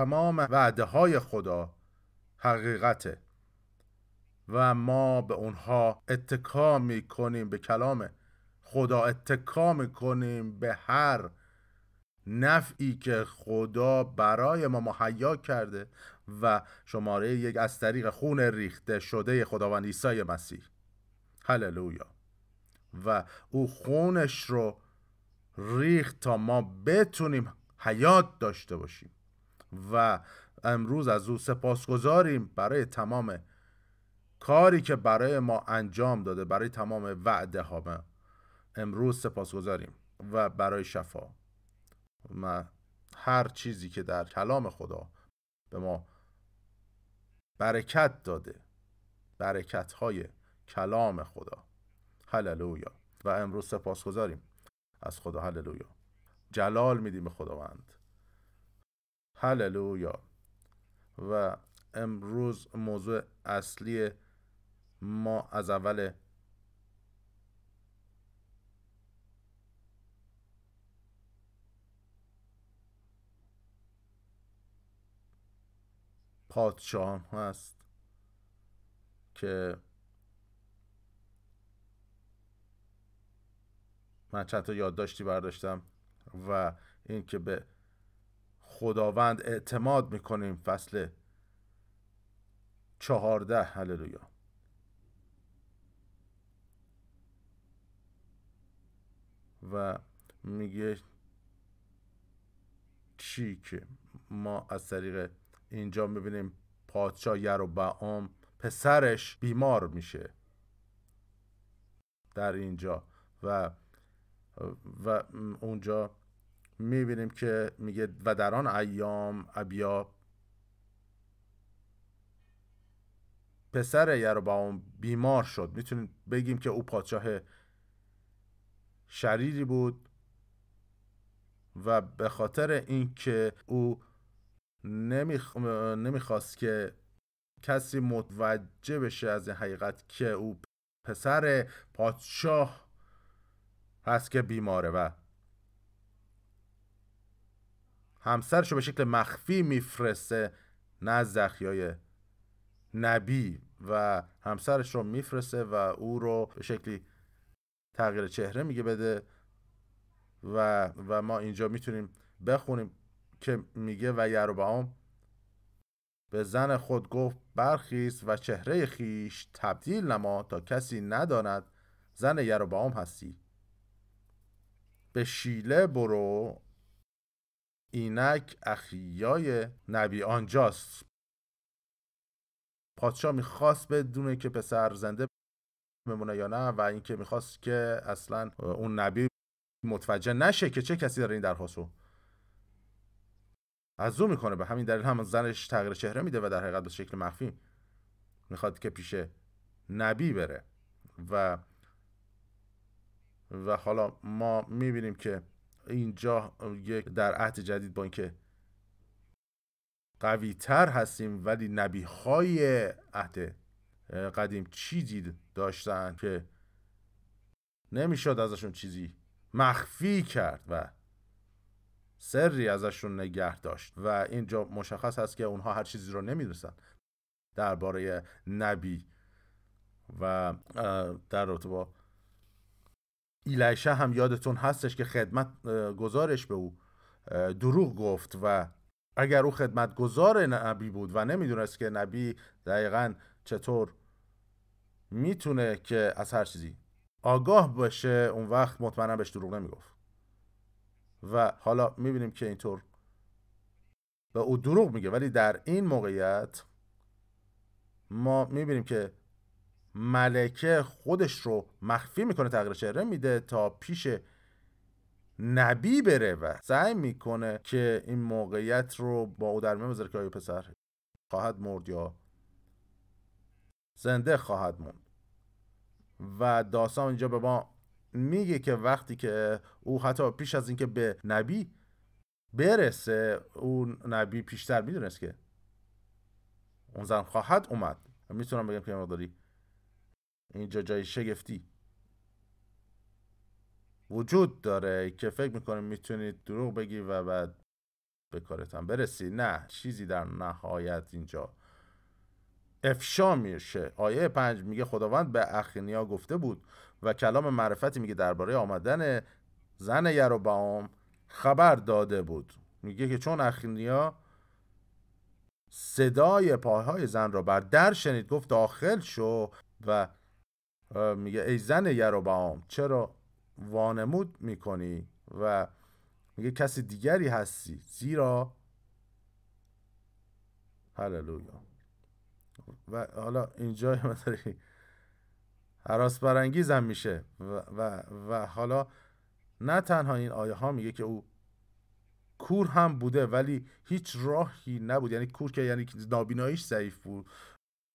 تمام وعده های خدا حقیقته و ما به اونها اتکا می کنیم به کلام خدا اتکا می کنیم به هر نفعی که خدا برای ما مهیا کرده و شماره یک از طریق خون ریخته شده خداوند عیسی مسیح. هللویا. و او خونش رو ریخت تا ما بتونیم حیات داشته باشیم. و امروز از او سپاسگزاریم برای تمام کاری که برای ما انجام داده برای تمام وعده ها. امروز سپاسگزاریم و برای شفا. و هر چیزی که در کلام خدا به ما برکت داده برکت های کلام خدا. هللویا. و امروز سپاسگزاریم. از خدا هللویا. جلال میدیم به خداوند. هللویا. و امروز موضوع اصلی ما از اول پادشاهان هست که من چند تا یادداشتی برداشتم و این که به خداوند اعتماد می‌کنیم فصل چهارده. هللویا. و میگه چی که ما از طریق اینجا می‌بینیم پادشاه یروبعام پسرش بیمار میشه در اینجا. و و اونجا می‌بینیم که میگه و در آن ایام ابیا پسر یروبعام بیمار شد. می‌تونیم بگیم که او پادشاه شریری بود و به خاطر اینکه او نمیخ... نمی‌خواست که کسی متوجه بشه از این حقیقت که او پسر پادشاه هست که بیماره و همسرش رو به شکل مخفی میفرسته نزد زخیای نبی و همسرش رو میفرسته و او رو به شکلی تغییر چهره میگه بده و و ما اینجا می‌تونیم بخونیم که میگه و یروبعام به زن خود گفت برخیز و چهره خیش تبدیل نما تا کسی نداند زن یروبعام هستی. به شیله برو اینک اخیای نبی آنجاست. پادشاه می‌خواست بدونه که پسر زنده بمونه یا نه و اینکه می‌خواست که اصلا اون نبی متوجه نشه که چه کسی داره این درخواست رو از او می‌کنه به همین دلیل هم زنش تغییر چهره میده و در حقیقت به شکل مخفی می‌خواد که پیش نبی بره. و و حالا ما می‌بینیم که اینجا یک در عهد جدید با اینکه قوی تر هستیم ولی نبی های عهد قدیم چیزی داشتن که نمی‌شد ازشون چیزی مخفی کرد و سری ازشون نگه داشت و اینجا مشخص هست که اونها هر چیزی رو نمی‌دونستن درباره نبی و در رابطه با ایلیشه هم یادتون هستش که خدمت گزارش به او دروغ گفت و اگر او خدمت گذار نبی بود و نمی‌دونست که نبی دقیقا چطور می‌تونه که از هر چیزی آگاه باشه اون وقت مطمئنا بهش دروغ نمی‌گفت. و حالا می‌بینیم که اینطور به او دروغ میگه. ولی در این موقعیت ما می‌بینیم که ملکه خودش رو مخفی می‌کنه تغییر چهره میده تا پیش نبی بره و سعی می‌کنه که این موقعیت رو با او در میان که آیا پسر خواهد مرد یا زنده خواهد موند. و داستان اینجا به ما میگه که وقتی که او حتی پیش از اینکه به نبی برسه اون نبی پیشتر می‌دونست که اون زن خواهد اومد. می‌تونم بگم که مقداری اینجا جای شگفتی. وجود داره که فکر می‌کنیم می‌تونید دروغ بگی و بعد به کارتان برسی. نه چیزی در نهایت اینجا. افشا میشه آیه پنج میگه خداوند به اخینیا گفته بود و کلام معرفتی میگه درباره آمدن زن یروبعام خبر داده بود. میگه که چون اخینیا صدای پاهای زن را بر در شنید گفت داخل شو و میگه ای زن یروبعام چرا وانمود می‌کنی و میگه کسی دیگری هستی؟ زیرا؟ هللویا. و حالا اینجا حراس برانگیزم میشه و, و, و حالا نه تنها این آیه ها میگه که او کور هم بوده ولی هیچ راهی نبود. یعنی کور که یعنی نابیناییش ضعیف بود.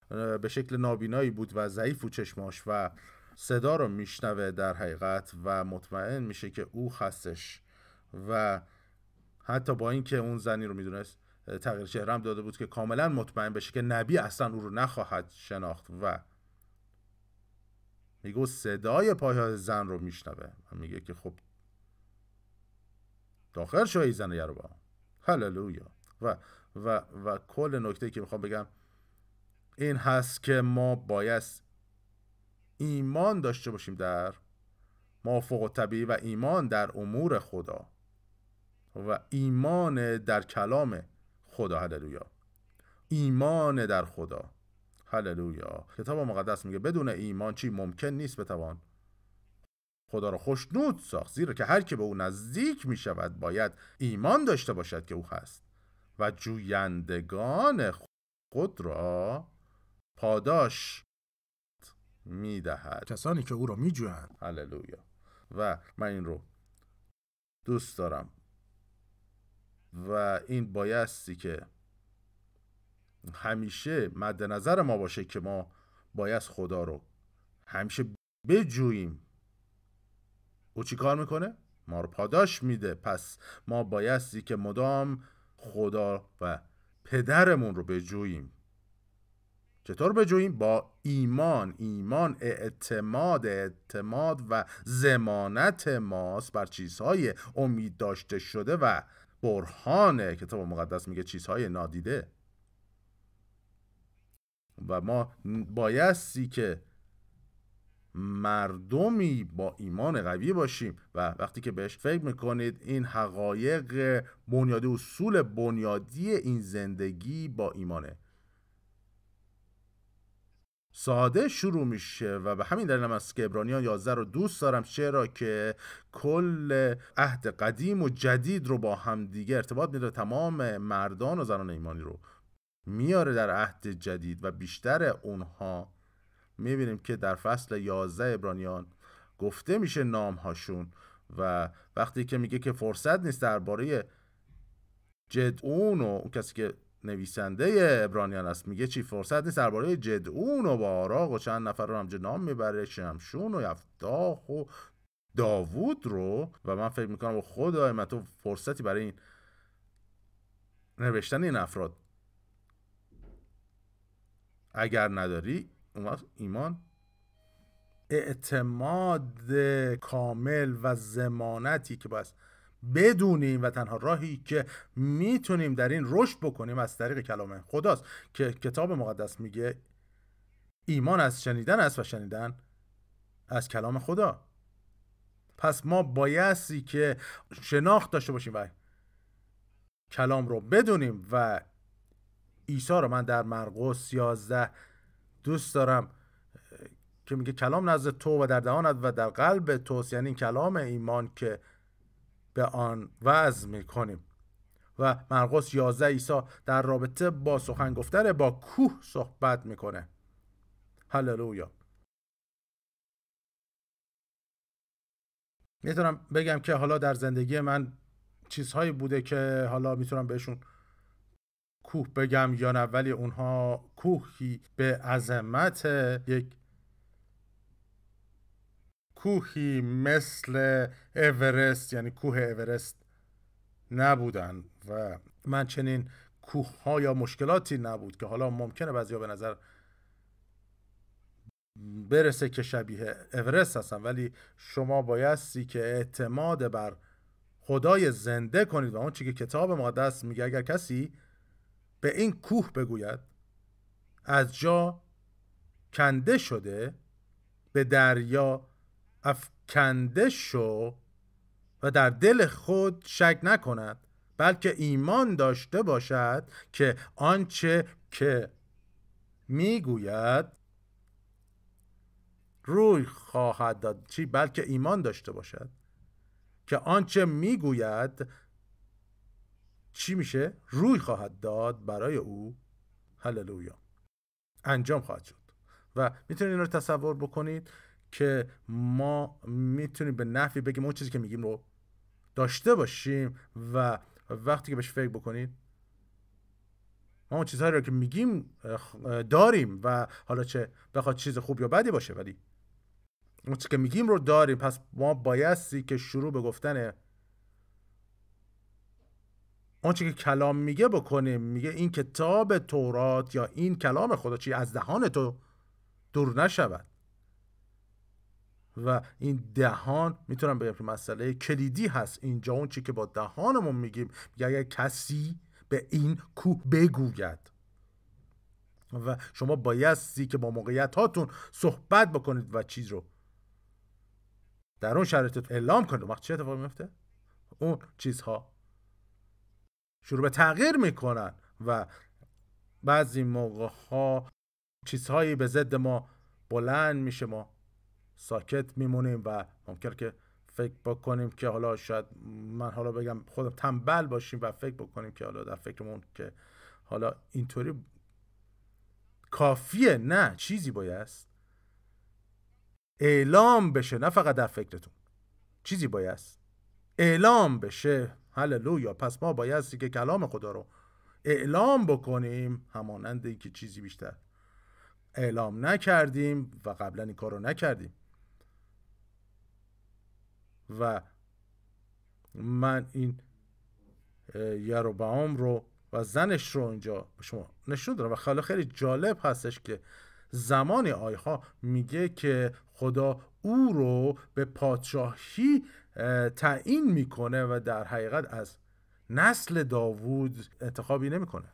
به شکل نابینایی بود و ضعیف بود چشماش و صدا رو میشنوه در حقیقت و مطمئن میشه که او هستش و حتی با اینکه اون زنی رو می‌دونست تغییر چهره هم داده بود که کاملا مطمئن بشه که نبی اصلا او رو نخواهد شناخت و میگه صدای پای زن رو میشنوه و میگه که خب داخل شو ای زن با هللویا. و و و کل نکته که می‌خوام بگم این هست که ما باید ایمان داشته باشیم در موافق و طبیعی و ایمان در امور خدا و ایمان در کلام خدا. هللویا. ایمان در خدا. هللویا. کتاب مقدس میگه بدون ایمان چی ممکن نیست بتوان خدا را خوشنود ساخت زیرا که هر که به او نزدیک می شود باید ایمان داشته باشد که او هست و جویندگان خود را پاداش می دهد کسانی که او را می جویند هللویا. و من این رو دوست دارم. و این بایستی که همیشه مد نظر ما باشه که ما باید خدا رو همیشه بجوییم. او چی کار می‌کنه؟ ما رو پاداش میده. پس ما بایستی که مدام خدا و پدرمون رو بجوییم. چطور بجوییم؟ با ایمان. ایمان اعتماد اعتماد و زمانت ماست بر چیزهای امید داشته شده و برهان کتاب مقدس میگه چیزهای نادیده. و ما بایستی که مردمی با ایمان قوی باشیم و وقتی که بهش فکر می‌کنید این حقایق بنیادی اصول بنیادی این زندگی با ایمانه. ساده شروع میشه و به همین دلیل از که ابرانیان 11 رو دوست دارم چرا که کل عهد قدیم و جدید رو با هم دیگه ارتباط میده تمام مردان و زنان ایمانی رو میاره در عهد جدید و بیشتر اونها می‌بینیم که در فصل 11 ابرانیان گفته میشه نام هاشون و وقتی که میگه که فرصت نیست درباره جدعون و اون کسی که نویسنده ابرانیان است. میگه چی فرصت نیست درباره جدعون و باراق و چند نفر رو همجا نام می‌بره شمشون و یفتاخ و داوود رو. و من فکر می‌کنم خدای من تو فرصتی برای این نوشتن این افراد اگر نداری اون ایمان اعتماد کامل و زمانتی که باید بدونیم و تنها راهی که می‌تونیم در این رشد بکنیم از طریق کلام خداست که کتاب مقدس میگه ایمان از شنیدن است و شنیدن از کلام خدا. پس ما بایستی که شناخت داشته باشیم و کلام رو بدونیم و عیسی رو من در مرقس 11 دوست دارم که میگه کلام نزد تو و در دهانت و در قلب توست. یعنی کلام ایمان که به آن وضع می‌کنیم. و مرقس 11 عیسی در رابطه با سخن گفتن با کوه صحبت می‌کنه. هللویا. می‌تونم بگم که حالا در زندگی من چیزهایی بوده که حالا می‌تونم بهشون کوه بگم یا نه ولی اونها کوهی به عظمت یک کوهی مثل اورست یعنی کوه اورست نبودن و من چنین کوه ها یا مشکلاتی نبود که حالا ممکنه بعضیا به نظر برسه که شبیه اورست هستن. ولی شما بایستی که اعتماد بر خدای زنده کنید و اون چی که کتاب مقدس میگه اگر کسی به این کوه بگوید از جا کنده شده به دریا افکنده شو و در دل خود شک نکند بلکه ایمان داشته باشد که آنچه که می‌گوید روی خواهد داد. چی؟ بلکه ایمان داشته باشد که آنچه می‌گوید چی میشه؟ روی خواهد داد برای او. هللویا. انجام خواهد شد. و می‌تونید این رو تصور بکنید. که ما می‌تونیم به نفی بگیم اون چیزی که میگیم رو داشته باشیم و وقتی که بهش فکر بکنید ما اون چیزهایی رو که میگیم داریم و حالا چه بخواد چیز خوب یا بدی باشه ولی اون چیزی که میگیم رو داریم. پس ما بایستی که شروع به گفتن آنچه که کلام میگه بکنیم میگه این کتاب تورات یا این کلام خدا چی از دهان تو دور نشود. و این دهان می‌تونم بگم که مسئله کلیدی هست اینجا. اون چی که با دهانمون میگیم میگه اگر کسی به این کوه بگوید. و شما بایستی که با موقعیت هاتون صحبت بکنید و چیز رو در اون شرایط اعلام کنید. وقت چه اتفاقی میفته اون چیزها شروع به تغییر می‌کنن و بعضی موقع ها چیزهایی به ضد ما بلند میشه. ما ساکت میمونیم و ممکن که فکر بکنیم که حالا شاید من حالا بگم خودم تنبل باشیم و فکر بکنیم که حالا در فکرمون که حالا اینطوری کافیه نه چیزی بایست. اعلام بشه نه فقط در فکرتون. چیزی بایست. اعلام بشه هللویا پس ما بایستی که کلام خدا رو اعلام بکنیم همانند که چیزی بیشتر. اعلام نکردیم و قبلا این کار رو نکردیم. و من این یروبعام رو و زنش رو اینجا به شما نشون دارم و خیلی خیلی جالب هستش که زمانی آیها میگه که خدا او رو به پادشاهی تعیین می‌کنه و در حقیقت از نسل داوود انتخابی نمی‌کنه.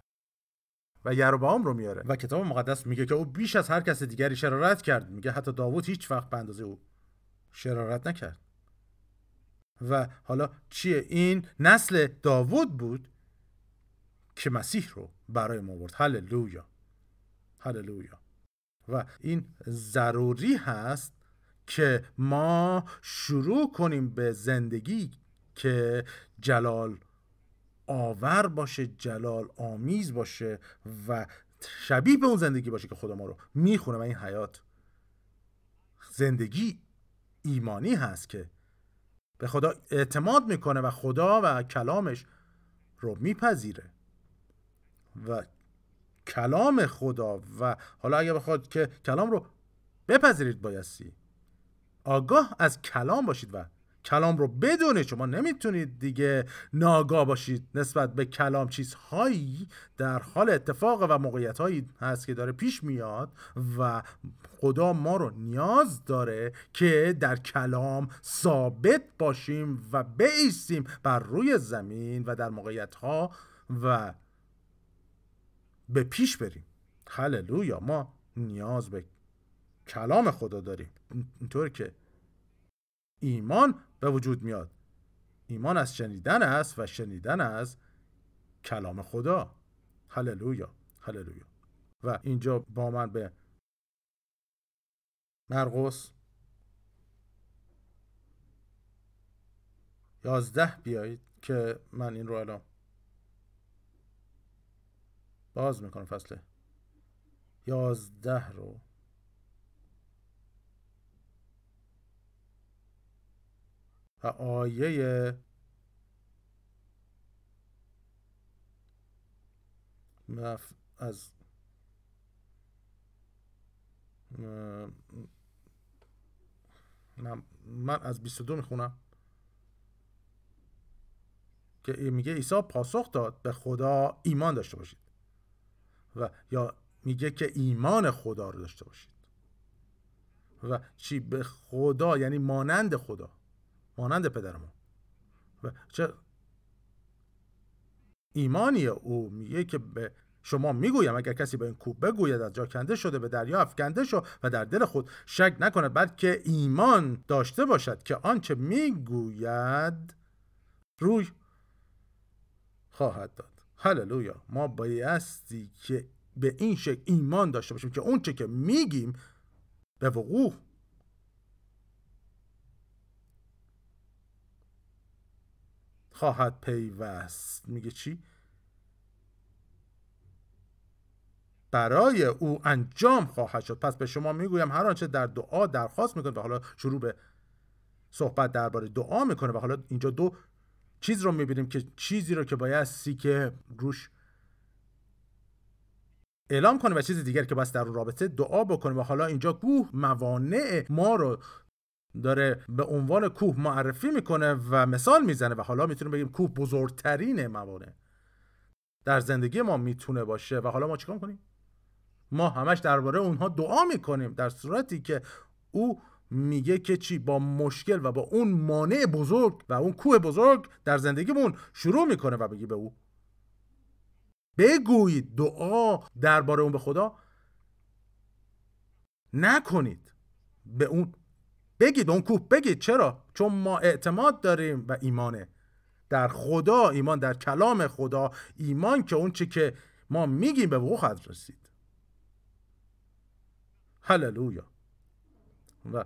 و یروبعام رو میاره. و کتاب مقدس میگه که او بیش از هر کس دیگری شرارت کرد. میگه حتی داوود هیچ وقت به اندازه او شرارت نکرد. و حالا چیه؟ این نسل داوود بود که مسیح رو برای ما برد هللویا. هللویا. و این ضروری هست که ما شروع کنیم به زندگی که جلال آور باشه جلال آمیز باشه و شبیه به اون زندگی باشه که خدا ما رو می‌خونه. و این حیات. زندگی ایمانی هست که به خدا اعتماد می‌کنه و خدا و کلامش رو میپذیره. و کلام خدا و حالا اگه بخواد که کلام رو بپذیرید بایستی. آگاه از کلام باشید و کلام رو بدونید. شما نمی‌تونید دیگه ناگاه باشید نسبت به کلام چیزهایی در حال اتفاق و موقعیت هایی هست که داره پیش میاد و خدا ما رو نیاز داره که در کلام ثابت باشیم و بیستیم بر روی زمین و در موقعیت ها و به پیش بریم. هللویا ما نیاز به کلام خدا داریم. اینطور که ایمان به وجود میاد. ایمان از شنیدن است و شنیدن از کلام خدا. هللویا هللویا. و اینجا با من به مرقس یازده بیایید که من این رو الان باز می‌کنم فصل یازده رو. و آیه از من, من از 22 می‌خونم. که میگه عیسی پاسخ داد به خدا ایمان داشته باشید. و یا میگه که ایمان خدا رو داشته باشید. و چی؟ به خدا یعنی مانند خدا. مانند پدرمون چه ایمانی او میگه که به شما می‌گویم اگر کسی به این کوه بگوید از جا کنده شده به دریا افکنده شو و در دل خود شک نکند بلکه ایمان داشته باشد که آنچه می‌گوید روی خواهد داد. هللویا! ما بایستی که به این شکل ایمان داشته باشیم که اونچه که میگیم به وقوع خواهد پیوست میگه چی؟ برای او انجام خواهد شد پس به شما می‌گویم هر آنچه در دعا درخواست می‌کنه و حالا شروع به صحبت درباره دعا می‌کنه و حالا اینجا دو چیز رو می‌بینیم که چیزی رو که بایستی که روش اعلام کنه و چیز دیگر که بس در رابطه دعا بکنه و حالا اینجا کوه موانع ما رو داره به عنوان کوه معرفی می‌کنه و مثال می‌زنه و حالا می‌تونیم بگیم کوه بزرگترین موانع در زندگی ما می‌تونه باشه. و حالا ما چیکار کنیم؟ ما همش درباره اونها دعا می‌کنیم در صورتی که او میگه که چی؟ با مشکل و با اون مانع بزرگ و اون کوه بزرگ در زندگیمون شروع می‌کنه و بگی به او بگویید دعا درباره اون به خدا نکنید. به اون بگید اون کوه بگید. چرا؟ چون ما اعتماد داریم و ایمانه. در خدا ایمان در کلام خدا ایمان که اون چی که ما میگیم به وقوع خواهد رسید. هللویا. و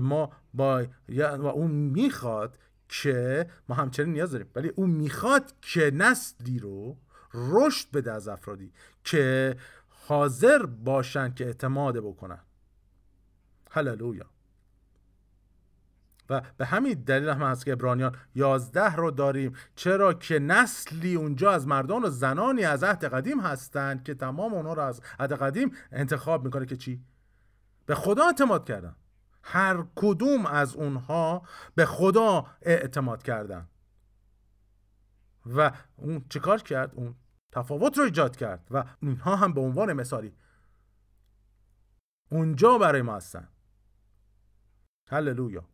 ما با و اون می‌خواد که ما همچنین نیاز داریم. ولی اون می‌خواد که نسلی رو رشد بده از افرادی که حاضر باشن که اعتماد بکنن. هللویا. و به همین دلیل هم هست که ابرانیان یازده رو داریم. چرا که نسلی اونجا از مردان و زنانی از عهد قدیم هستند که تمام اونا رو از عهد قدیم انتخاب می‌کنه که چی؟ به خدا اعتماد کردن. هر کدوم از اونها به خدا اعتماد کردن. و اون چیکار کرد؟ اون تفاوت رو ایجاد کرد و اینها هم به عنوان مثالی. اونجا برای ما هستن. هللویا.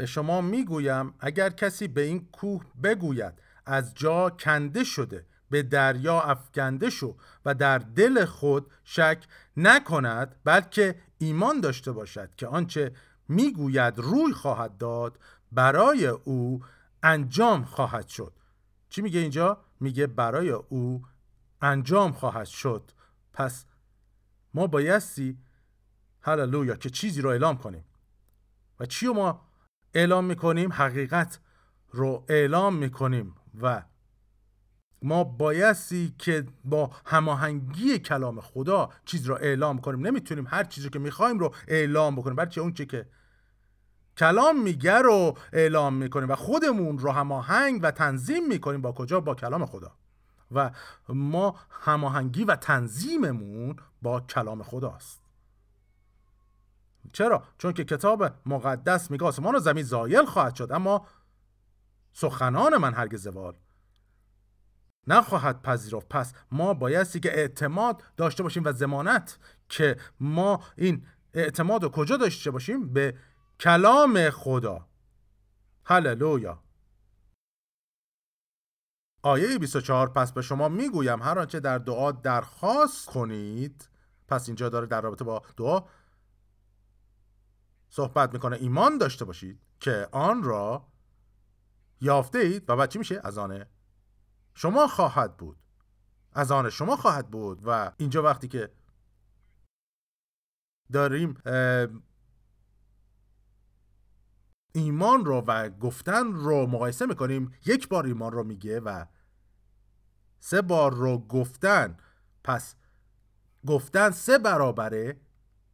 به شما می‌گویم اگر کسی به این کوه بگوید از جا کنده شده به دریا افکنده شو و در دل خود شک نکند بلکه ایمان داشته باشد که آنچه می‌گوید روی خواهد داد برای او انجام خواهد شد. چی میگه اینجا؟ میگه برای او انجام خواهد شد. پس ما بایستی هللویا که چیزی رو اعلام کنیم. و چی ما اعلام می‌کنیم حقیقت رو اعلام می‌کنیم و ما بایستی که با هماهنگی کلام خدا چیز رو اعلام کنیم. نمی‌تونیم هر چیزی که می‌خوایم رو اعلام بکنیم بلکه اون چی که کلام میگه رو اعلام می‌کنیم و خودمون رو هماهنگ و تنظیم می‌کنیم با کجا؟ با کلام خدا. و ما هماهنگی و تنظیممون با کلام خداست. چرا؟ چون که کتاب مقدس میگه آسمان و زمین زایل خواهد شد اما سخنان من هرگز زوال نخواهد پذیرفت. پس ما بایستی که اعتماد داشته باشیم و زمانت که ما این اعتماد رو کجا داشته باشیم؟ به کلام خدا. هللویا. آیه 24 پس به شما می‌گویم هر آنچه در دعا درخواست کنید پس اینجا داره در رابطه با دعا صحبت می‌کنه ایمان داشته باشید که آن را یافته اید و بعد چی میشه؟ از آن شما خواهد بود. از آن شما خواهد بود. و اینجا وقتی که داریم ایمان رو و گفتن رو مقایسه می‌کنیم یک بار ایمان رو میگه و سه بار رو گفتن. پس گفتن سه برابره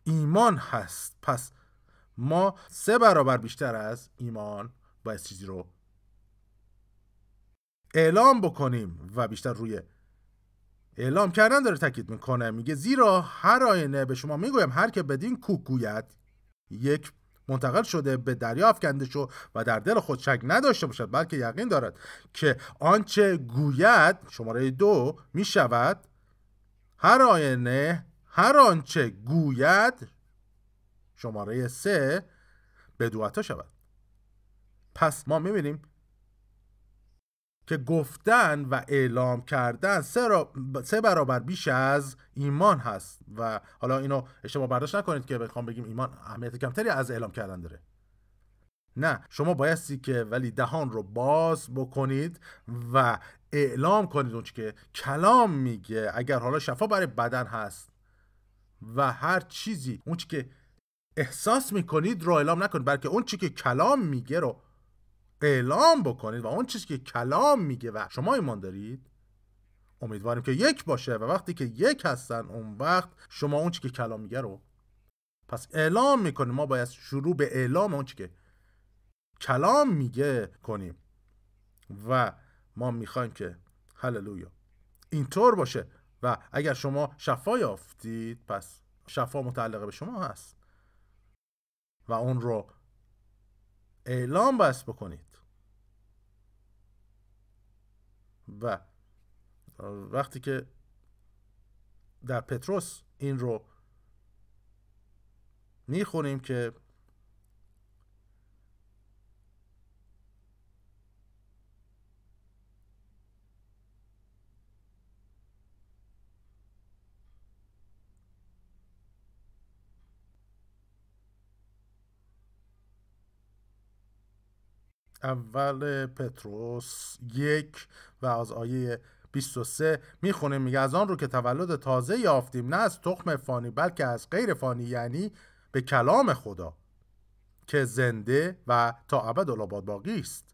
ایمان هست. پس ما سه برابر بیشتر از ایمان باید چیزی رو اعلام بکنیم و بیشتر روی اعلام کردن داره تاکید می‌کنه. میگه زیرا هر آینه به شما می‌گویم هر که بدین کوک گوید یک منتقل شده به دریا افکنده شو و در دل خود شک نداشته باشد بلکه یقین دارد که آنچه گوید شماره دو می شود هر آینه هر آنچه گوید شماره سه بدوعتا شود پس ما می‌بینیم که گفتن و اعلام کردن سه. سه برابر بیش از ایمان هست و حالا اینو اشتباه برداشت نکنید که بخوام بگیم ایمان اهمیت کمتری از اعلام کردن داره نه شما بایستی که ولی دهان رو باز بکنید و اعلام کنید اون که کلام میگه اگر حالا شفا برای بدن هست و هر چیزی اون که احساس می‌کنید رو اعلام نکنید بلکه اون چی که کلام میگه رو اعلام بکنید و اون چیزی که کلام میگه و شما ایمان دارید؟ امیدواریم که یک باشه و وقتی که یک هستن اون وقت شما اون چی که کلام میگه رو پس اعلام می‌کنیم. ما باید شروع به اعلام اون چی که کلام میگه کنیم و ما می‌خوایم که هللویا اینطور باشه و اگر شما شفا یافتید پس شفا متعلق به شما هست. و اون رو اعلام بس بکنید. و وقتی که در پتروس این رو می‌خونیم که اول پتروس یک و از آیه 23 می‌خونه میگه از آن رو که تولد تازه یافتیم نه از تخم فانی بلکه از غیر فانی یعنی به کلام خدا که زنده و تا ابد الاباد باقی است.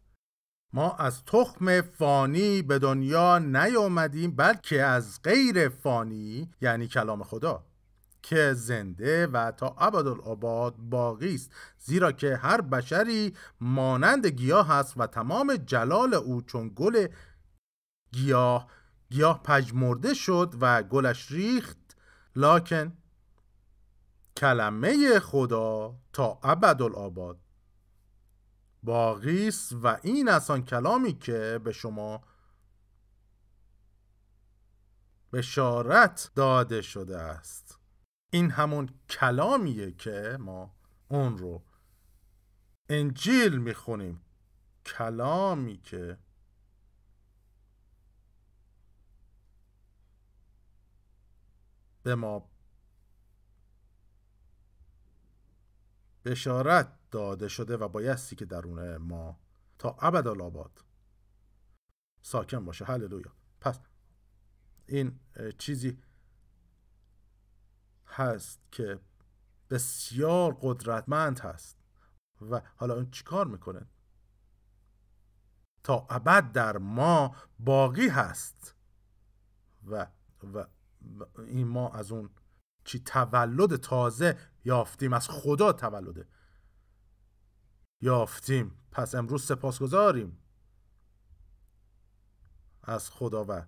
ما از تخم فانی به دنیا نیامدیم بلکه از غیر فانی یعنی کلام خدا. که زنده و تا ابدالآباد باقی است. زیرا که هر بشری مانند گیاه است و تمام جلال او چون گل گیاه گیاه پژمرده شد و گلش ریخت. لاکن کلمه خدا تا ابدالآباد باقی است و این از کلامی که به شما بشارت داده شده است. این همون کلامیه که ما اون رو انجیل می‌خونیم. کلامی که به ما بشارت داده شده و بایستی که درون ما تا ابدالآباد ساکن باشه. هللویا. پس این چیزی هست که بسیار قدرتمند هست. و حالا اون چیکار می‌کنه؟ تا ابد در ما باقی هست. و, و, این ما از اون چی تولد تازه یافتیم از خدا تولده. یافتیم. پس امروز سپاس گذاریم از خدا و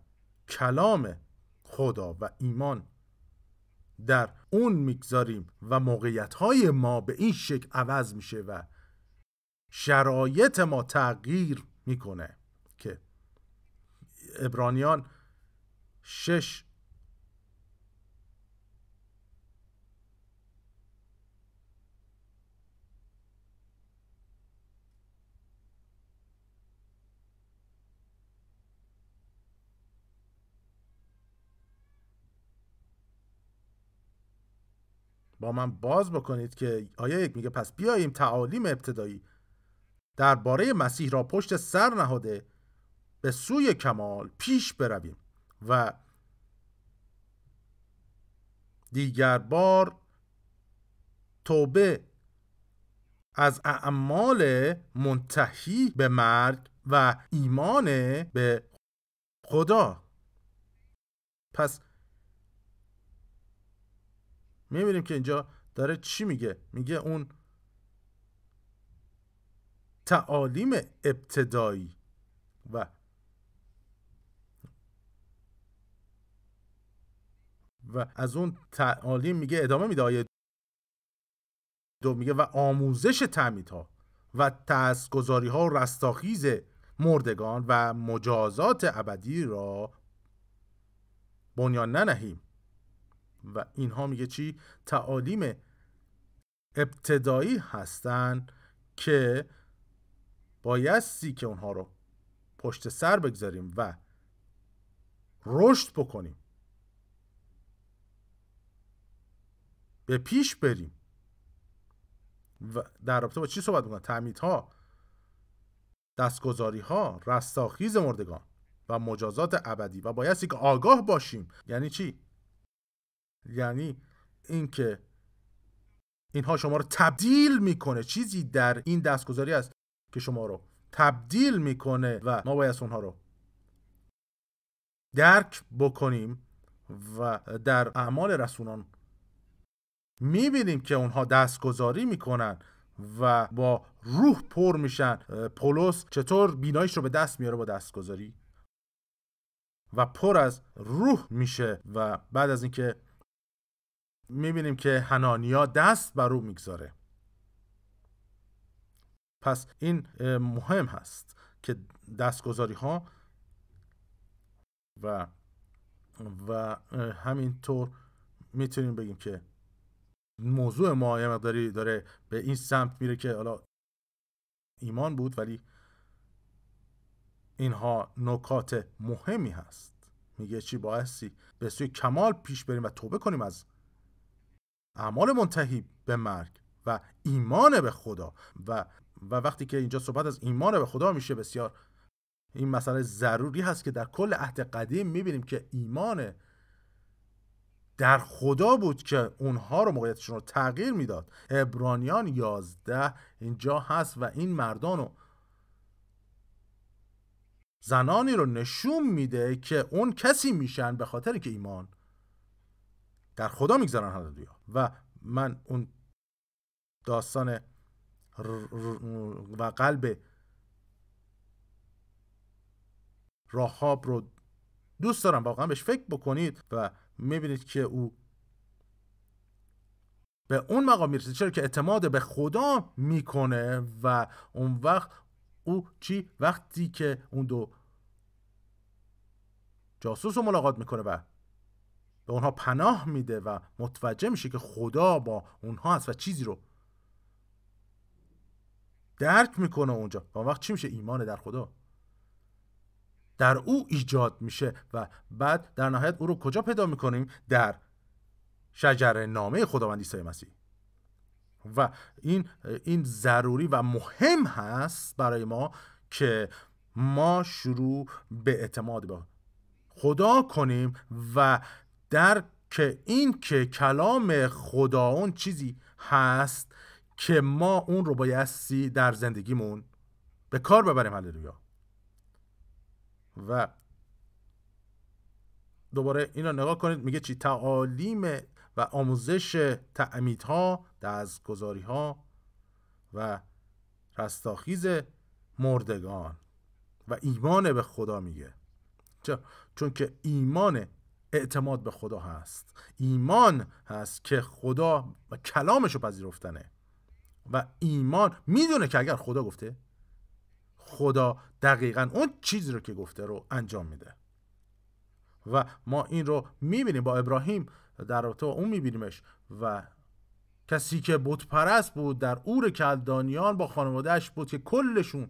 کلام خدا و ایمان در اون می‌گذاریم و موقعیت های ما به این شکل عوض میشه و شرایط ما تغییر می‌کنه که ابرانیان شش با من باز بکنید که آیا یک میگه پس بیاییم تعالیم ابتدایی. درباره مسیح را پشت سر نهاده به سوی کمال پیش برویم و دیگر بار توبه از اعمال منتهی به مرگ و ایمان به خدا. پس می‌بینیم که اینجا داره چی میگه؟ میگه اون تعالیم ابتدایی و و از اون تعالیم میگه ادامه میده. آیه دو میگه و آموزش ها و تسگذاری ها و رستاخیز مردگان و مجازات ابدی را بنیان ننهیم. و اینها میگه چی؟ تعالیم ابتدایی هستند که بایستی که اونها رو پشت سر بگذاریم و رشد بکنیم. به پیش بریم. و در رابطه با چی صحبت می‌کنن تعمیدها دستگذاری ها رستاخیز مردگان و مجازات ابدی و بایستی که آگاه باشیم. یعنی چی؟ یعنی اینکه اینها شما رو تبدیل می‌کنه. چیزی در این دستگذاری است که شما رو تبدیل می‌کنه و ما باید اونها رو درک بکنیم و در اعمال رسولان می‌بینیم که اونها دستگذاری می‌کنن و با روح پر میشن. پولس چطور بینایش رو به دست میاره با دستگذاری؟ و پر از روح میشه و بعد از اینکه می‌بینیم که هنانیا دست بر او می‌گذاره. پس این مهم هست که دستگذاری ها و و همینطور می‌تونیم بگیم که موضوع ما یه مقداری داره به این سمت میره که حالا ایمان بود ولی اینها نکات مهمی هست. میگه چی؟ باعثی به سوی کمال پیش بریم و توبه کنیم از اعمال منتهی به مرگ و ایمان به خدا. و و وقتی که اینجا صحبت از ایمان به خدا میشه بسیار این مسئله ضروری هست که در کل عهد قدیم می‌بینیم که ایمان در خدا بود که اونها رو موقعیتشون رو تغییر می‌داد. ابرانیان یازده اینجا هست و این مردان و زنانی رو نشون میده که اون کسی میشن به خاطر که ایمان در خدا می‌گذارن هللویا. و من اون داستان و قلب راهاب رو دوست دارم. واقعا بهش فکر بکنید و می‌بینید که او به اون مقام می‌رسه. چرا که اعتماد به خدا می‌کنه و اون وقت او چی؟ وقتی که اون دو جاسوس رو ملاقات می‌کنه و به اونها پناه میده و متوجه میشه که خدا با اونها هست و چیزی رو درک می‌کنه اونجا. و وقت چی میشه؟ ایمان در خدا. در او ایجاد میشه و بعد در نهایت او رو کجا پیدا می‌کنیم؟ در شجر نامه خداوند عیسی مسیح. و این این ضروری و مهم هست برای ما که ما شروع به اعتماد به خدا کنیم و در که این که کلام خدا اون چیزی هست که ما اون رو بایستی در زندگیمون به کار ببریم هللویا. و دوباره اینو نگاه کنید میگه چی؟ تعالیم و آموزش تعمیدها دستگذاری ها و رستاخیز مردگان. و ایمان به خدا میگه. چون که ایمان اعتماد به خدا هست. ایمان هست که خدا و کلامشو پذیرفتنه. و ایمان می‌دونه که اگر خدا گفته خدا دقیقا اون چیزی رو که گفته رو انجام میده. و ما این رو می‌بینیم. با ابراهیم در رابطه اون میبینیمش. و کسی که بت پرست بود در اور کلدانیان با خانوادهش بود که کلشون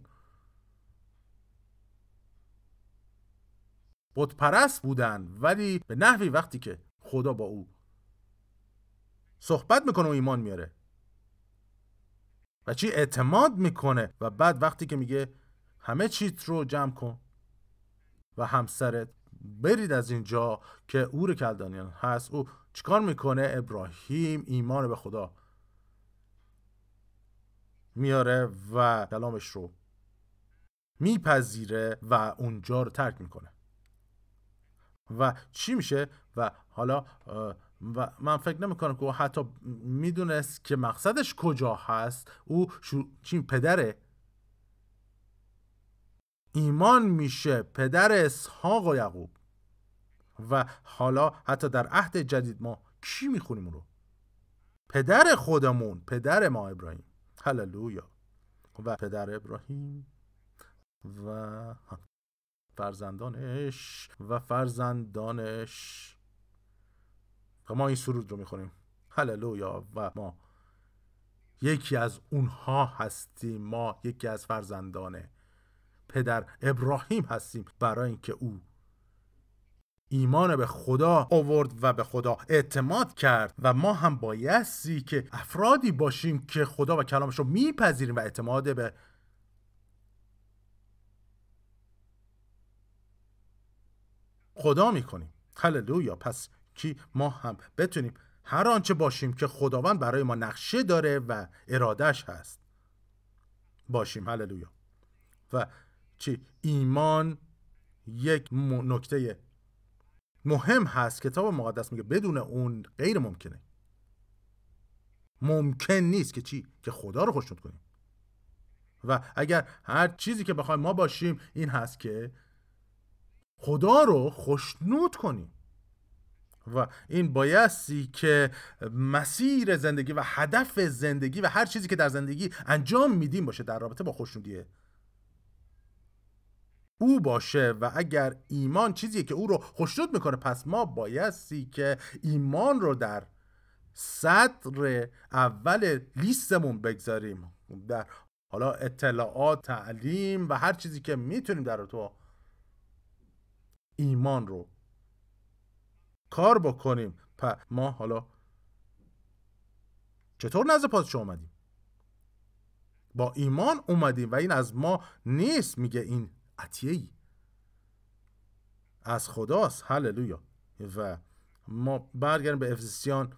بت پرست بودن ولی به نحوی وقتی که خدا با او صحبت می‌کنه و ایمان میاره. و چی اعتماد می‌کنه و بعد وقتی که میگه همه چیت رو جمع کن و همسرت برید از اینجا که اور کلدانیان هست. او چیکار می‌کنه؟ ابراهیم ایمان به خدا میاره و کلامش رو میپذیره و اونجا رو ترک می‌کنه. و چی میشه؟ و حالا و من فکر نمی کنم که او حتی می‌دونست که مقصدش کجا هست. او شو... چی پدره؟ ایمان میشه پدر اسحاق و یعقوب. و حالا حتی در عهد جدید ما کی می‌خونیم رو؟ پدر خودمون پدر ما ابراهیم. هللویا. و پدر ابراهیم. و فرزندانش و فرزندانش. و ما این سرود رو می‌خونیم. هللویا. و ما یکی از اونها هستیم. ما یکی از فرزندان پدر ابراهیم هستیم. برای اینکه او ایمان به خدا آورد و به خدا اعتماد کرد. و ما هم بایستی که افرادی باشیم که خدا و کلامش رو میپذیریم و اعتماد به خدا می‌کنیم. هللویا. پس کی؟ ما هم. بتونیم هر آنچه باشیم که خداوند برای ما نقشه داره و ارادش هست باشیم. هللویا. و چی؟ ایمان یک نکته مهم هست. کتاب مقدس میگه بدون اون غیر ممکنه. ممکن نیست که چی؟ که خدا رو خوشنود کنیم. و اگر هر چیزی که بخوایم ما باشیم این هست که خدا رو خوشنود کنیم. و این بایستی که مسیر زندگی و هدف زندگی و هر چیزی که در زندگی انجام میدیم باشه در رابطه با خوشنودیه او باشه و اگر ایمان چیزیه که او رو خوشنود می‌کنه پس ما بایستی که ایمان رو در صدر اول لیستمون بگذاریم. در حالا اطلاعات تعلیم و هر چیزی که می‌تونیم در تو ایمان رو کار بکنیم. پس ما حالا چطور نزد پادشاه اومدیم؟ با ایمان اومدیم و این از ما نیست میگه این عطیه ای از خداست. هللویا. و ما برگردیم به افسیان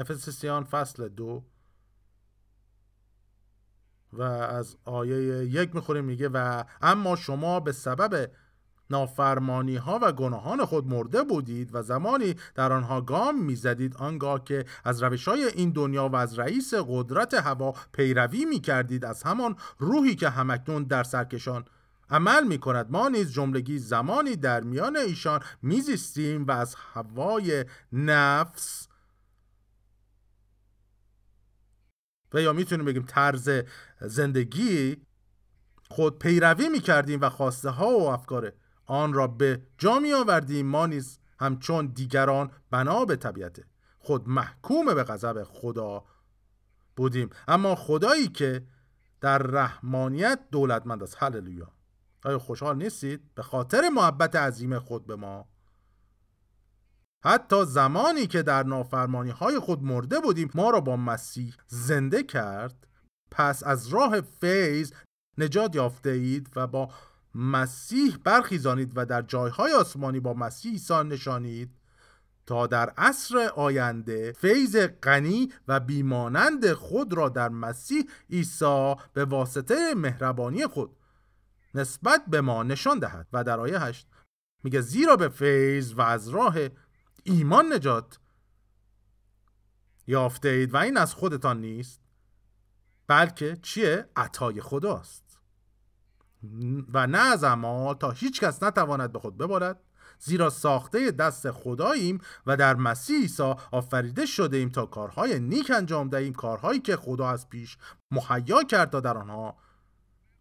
افسسیان فصل دو و از آیه یک می‌خوریم میگه و اما شما به سبب نافرمانی ها و گناهان خود مرده بودید و زمانی در آنها گام می‌زدید آنگاه که از روش های این دنیا و از رئیس قدرت هوا پیروی می‌کردید از همان روحی که همکنون در سرکشان عمل می کند ما نیز جملگی زمانی در میان ایشان میزیستیم و از هوای نفس و یا می‌تونیم بگیم طرز زندگی خود پیروی می‌کردیم و خواسته ها و افکار آن را به جا می آوردیم ما نیز همچون دیگران بنا به طبیعت خود محکوم به غضب خدا بودیم. اما خدایی که در رحمانیت دولتمند است. هللویا. آیا خوشحال نیستید؟ به خاطر محبت عظیم خود به ما حتی زمانی که در نافرمانی های خود مرده بودیم ما را با مسیح زنده کرد پس از راه فیض نجات یافته اید و با مسیح برخیزانید و در جایهای آسمانی با مسیح ایسان نشانید تا در عصر آینده فیض غنی و بیمانند خود را در مسیح عیسی به واسطه مهربانی خود نسبت به ما نشان دهد. و در آیه 8 میگه زیرا به فیض و از راه ایمان نجات. یافته اید و این از خودتان نیست بلکه چیه؟ عطای خداست. و نه از اما تا هیچ کس نتواند به خود ببارد زیرا ساخته دست خداییم و در مسیح عیسی آفریده شده ایم تا کارهای نیک انجام دهیم کارهایی که خدا از پیش مهیا کرد تا در آنها.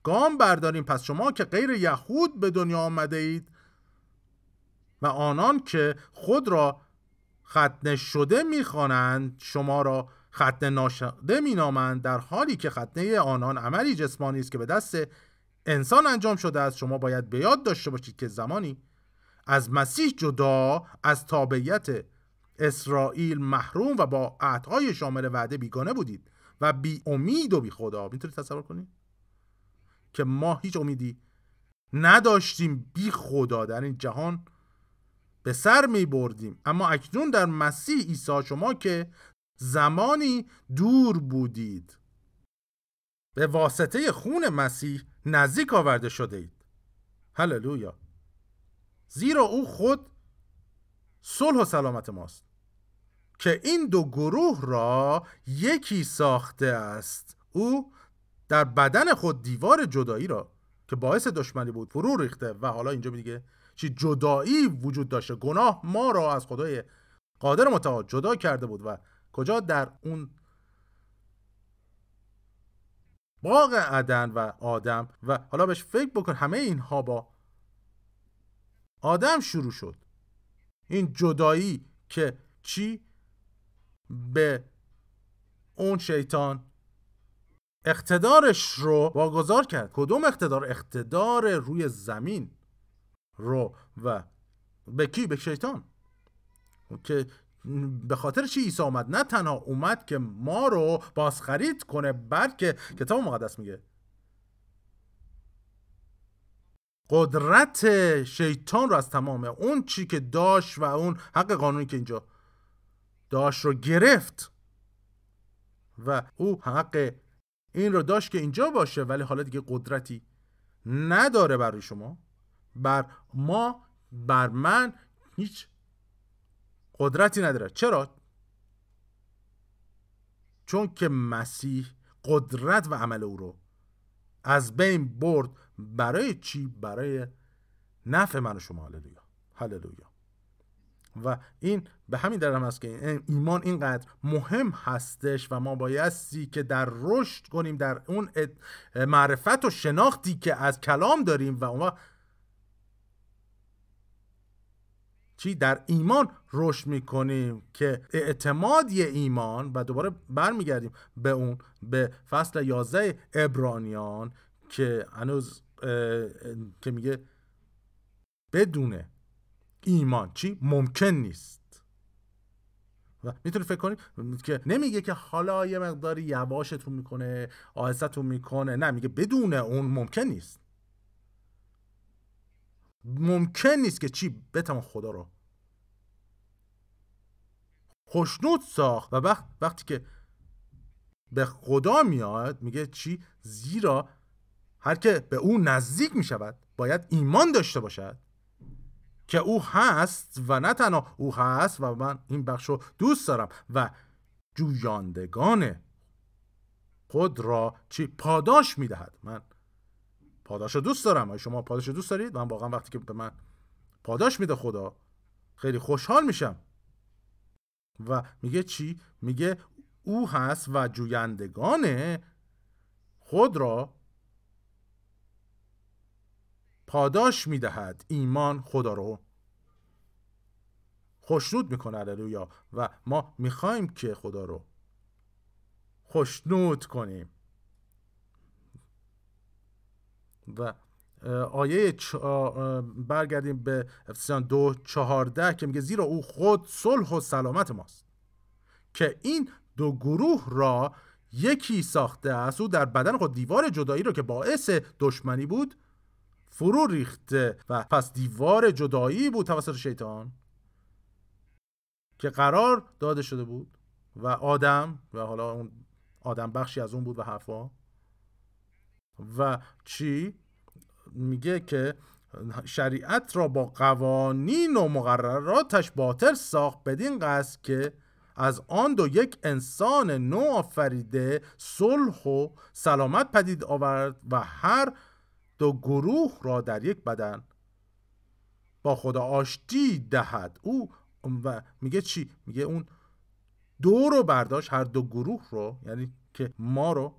گام برداریم پس شما که غیر یهود به دنیا آمده اید و آنان که خود را ختنه شده می‌خوانند شما را ختنه ناشده مینامند در حالی که ختنه آنان عملی جسمانی است که به دست انسان انجام شده است شما باید به یاد داشته باشید که زمانی از مسیح جدا از تابعیت اسرائیل محروم و با عهدهای شامل وعده بیگانه بودید و بی امید و بی خدا. می‌تونید تصور کنید که ما هیچ امیدی نداشتیم بی خدا. در این جهان به سر می بردیم. اما اکنون در مسیح عیسی شما که زمانی دور بودید به واسطه خون مسیح نزدیک آورده شده اید. هللویا. زیرا او خود صلح و سلامت ماست که این دو گروه را یکی ساخته است. او در بدن خود دیوار جدایی را که باعث دشمنی بود فرو ریخته و حالا اینجا میگه چی جدایی وجود داشته. گناه ما را از خدای قادر متعال جدا کرده بود و کجا در اون باغ عدن و آدم و حالا بهش فکر بکن همه اینها با آدم شروع شد. این جدایی که چی؟ به اون شیطان اقتدارش رو واگذار کرد. کدوم اقتدار؟ اقتدار روی زمین. رو و به کی؟ به شیطان. که به خاطر چی عیسی آمد؟ نه تنها اومد که ما رو بازخرید کنه بلکه کتاب مقدس میگه. قدرت شیطان رو از تمام اون چی که داشت و اون حق قانونی که اینجا داشت رو گرفت و او حق این رو داشت که اینجا باشه ولی حالا دیگه قدرتی نداره برای شما. بر ما بر من هیچ قدرتی نداره چرا؟ چون که مسیح قدرت و عمل او رو از بین برد برای چی؟ برای نفع من و شما هللویا هللویا و این به همین درم هست که ایمان اینقدر مهم هستش و ما بایستی که در رشد کنیم در اون معرفت و شناختی که از کلام داریم و اون چی در ایمان رشد می‌کنیم که اعتمادی ایمان و دوباره برمیگردیم به اون به فصل 11 ابرانیان که هنوز که میگه بدونه ایمان چی؟ ممکن نیست. و می‌تونی فکر کنی؟ که نمیگه که حالا یه مقداری یواشتون می‌کنه آهستتون می‌کنه نه میگه بدون اون ممکن نیست. ممکن نیست که چی بتوان خدا رو خوشنود ساخت. و وقت وقتی که به خدا میاد میگه چی؟ زیرا هر که به او نزدیک می‌شود باید ایمان داشته باشد که او هست و نه تنها او هست و من این بخش رو دوست دارم. و جویاندگان خود را چی؟ پاداش می‌دهد. من پاداش رو دوست دارم. شما پاداش رو دوست دارید؟ من واقعا وقتی که به من پاداش میده خدا خیلی خوشحال میشم. و میگه چی؟ میگه او هست و جویندگان خود را پاداش می‌دهد. ایمان خدا رو خوشنود می‌کنه. هللویا. و ما می‌خوایم که خدا رو خوشنود کنیم. و آیه برگردیم به افسیان دو چهارده که میگه زیرا او خود صلح و سلامت ماست که این دو گروه را یکی ساخته است. او در بدن خود دیوار جدایی رو که باعث دشمنی بود فرو ریخته و پس دیوار جدایی بود توسط شیطان که قرار داده شده بود و آدم و حالا اون آدم بخشی از اون بود و حرفا. و چی؟ میگه که شریعت را با قوانین و مقرراتش باطل ساخت بدین قصد که از آن دو یک انسان نو آفریده صلح و سلامت پدید آورد و هر دو گروه را در یک بدن با خدا آشتی دهد. او و میگه چی؟ میگه اون دو رو برداشت هر دو گروه رو یعنی که ما رو.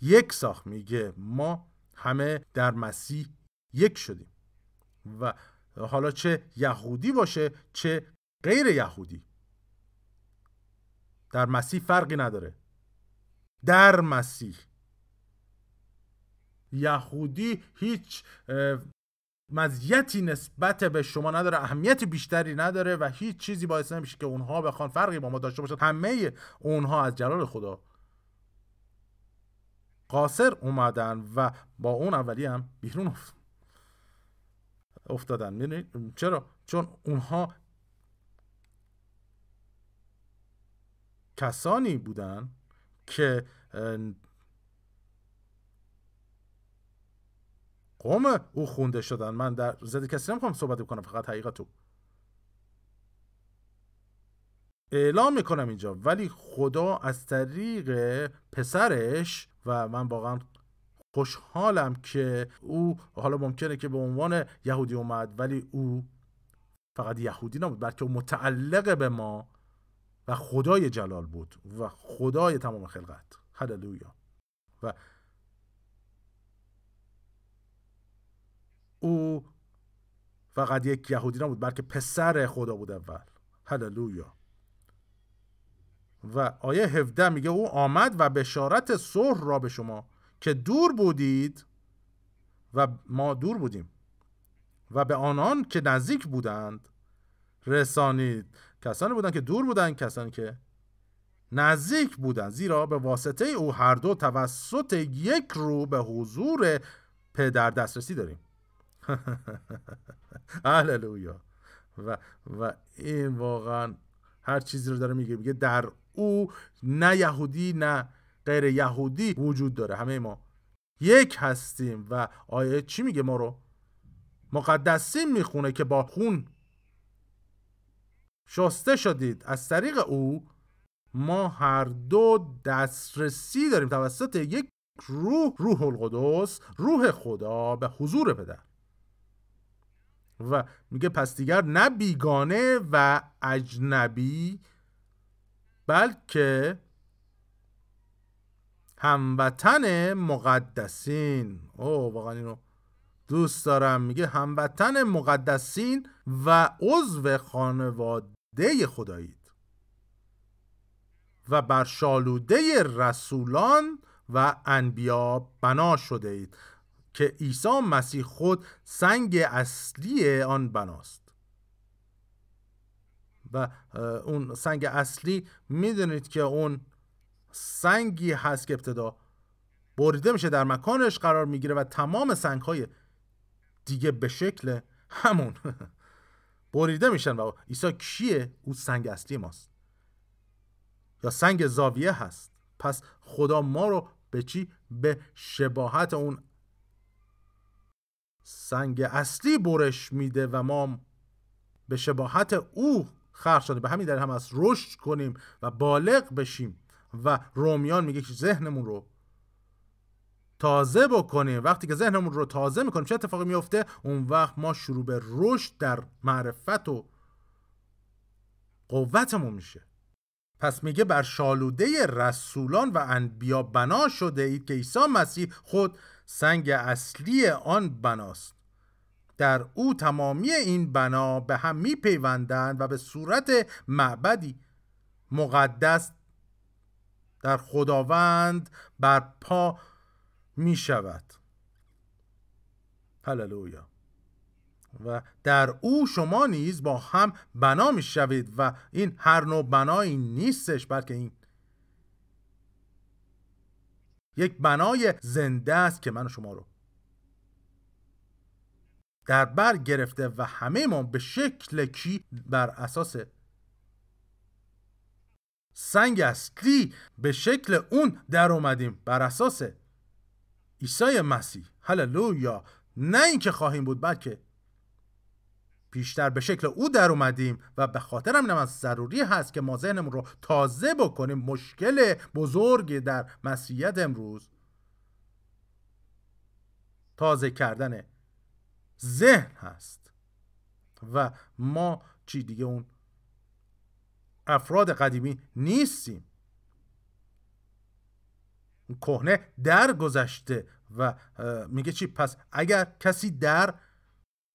یک ساخت میگه ما همه در مسیح یک شدیم. و حالا چه یهودی باشه چه غیر یهودی. در مسیح فرقی نداره. در مسیح. یهودی هیچ مزیتی نسبت به شما نداره اهمیت بیشتری نداره و هیچ چیزی باعث نمیشه که اونها بخوان فرقی با ما داشته باشن. همه اونها از جلال خدا قاصر اومدن و با اون اولی هم بیرون افتادن. چرا؟ چون اونها کسانی بودن که قوم او خونده شدن. من در ضد کسی نمی‌خوام صحبت بکنم فقط حقیقتو اعلام می‌کنم اینجا. ولی خدا از طریق پسرش و من واقعا خوشحالم که او حالا ممکنه که به عنوان یهودی اومد ولی او فقط یهودی نبود بلکه او متعلق به ما و خدای جلال بود و خدای تمام خلقت. هللویا. و او فقط یک یهودی نبود بلکه پسر خدا بود اول. هللویا. و آیه 17 میگه او آمد و بشارت صلح را به شما که دور بودید و ما دور بودیم و به آنان که نزدیک بودند رسانید. کسانی بودند که دور بودند کسانی که نزدیک بودند. زیرا به واسطه او هر دو توسط یک رو به حضور پدر دسترسی داریم. هللویا. و و این واقعا هر چیزی رو داره میگه. میگه در او نه یهودی نه غیر یهودی وجود داره. همه ما یک هستیم و آیه چی میگه ما رو؟ مقدسین می‌خونه که با خون شسته شدید. از طریق او ما هر دو دسترسی داریم. توسط یک روح روح القدس روح خدا به حضور پدر. و میگه پس دیگر نه بیگانه و اجنبی بلکه هموطن مقدسین. او واقعا اینو دوست دارم. میگه هموطن مقدسین و عضو خانواده خدایید و بر شالوده رسولان و انبیا بنا شده اید که عیسی مسیح خود سنگ اصلی آن بناست. و اون سنگ اصلی می‌دونید که اون سنگی هست که ابتدا بریده میشه در مکانش قرار می‌گیره و تمام سنگ های دیگه به شکل همون بریده میشن. و عیسی کیه؟ او سنگ اصلی ماست. یا سنگ زاویه هست. پس خدا ما رو به چی؟ به شباهت اون سنگ اصلی برش میده و ما به شباهت او خرج شده. به همین دلیل هم از رشد کنیم و بالغ بشیم. و رومیان میگه که ذهنمون رو تازه بکنیم. وقتی که ذهنمون رو تازه می‌کنیم چه اتفاقی میفته اون وقت ما شروع به رشد در معرفت و قوتمون میشه. پس میگه بر شالوده رسولان و انبیا بنا شده اید که عیسی مسیح خود سنگ اصلی آن بناست. در او تمامی این بنا به هم میپیوندند و به صورت معبدی مقدس در خداوند بر پا می شود هللویا. و در او شما نیز با هم بنا می شوید و این هر نوع بنایی نیستش بلکه این یک بنای زنده است که من و شما رو در بر گرفته و همه ما به شکل کی بر اساس سنگ اصلی به شکل اون در اومدیم. بر اساس عیسی مسیح. هللویا. نه اینکه خواهیم بود بلکه بیشتر به شکل او در اومدیم و به خاطر همین از ضروری هست که ما ذهنمون رو تازه بکنیم. مشکل بزرگی در مسیحیت امروز. تازه کردن ذهن هست. و ما چی دیگه اون افراد قدیمی نیستیم. کهنه در گذشته و میگه چی؟ پس اگر کسی در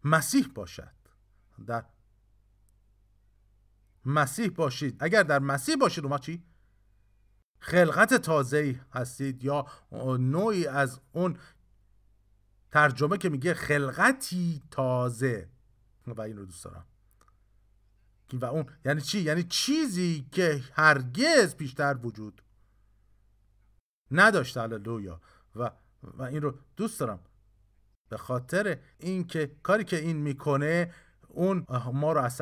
مسیح باشد در مسیح باشید. اگر در مسیح باشید ما چی؟ خلقت تازه هستید یا نوعی از اون ترجمه که میگه خلقتی تازه. و این رو دوست دارم. و اون یعنی چی؟ یعنی چیزی که هرگز پیشتر وجود نداشته هللویا. و و این رو دوست دارم. به خاطر اینکه کاری که این می‌کنه اون ما رو از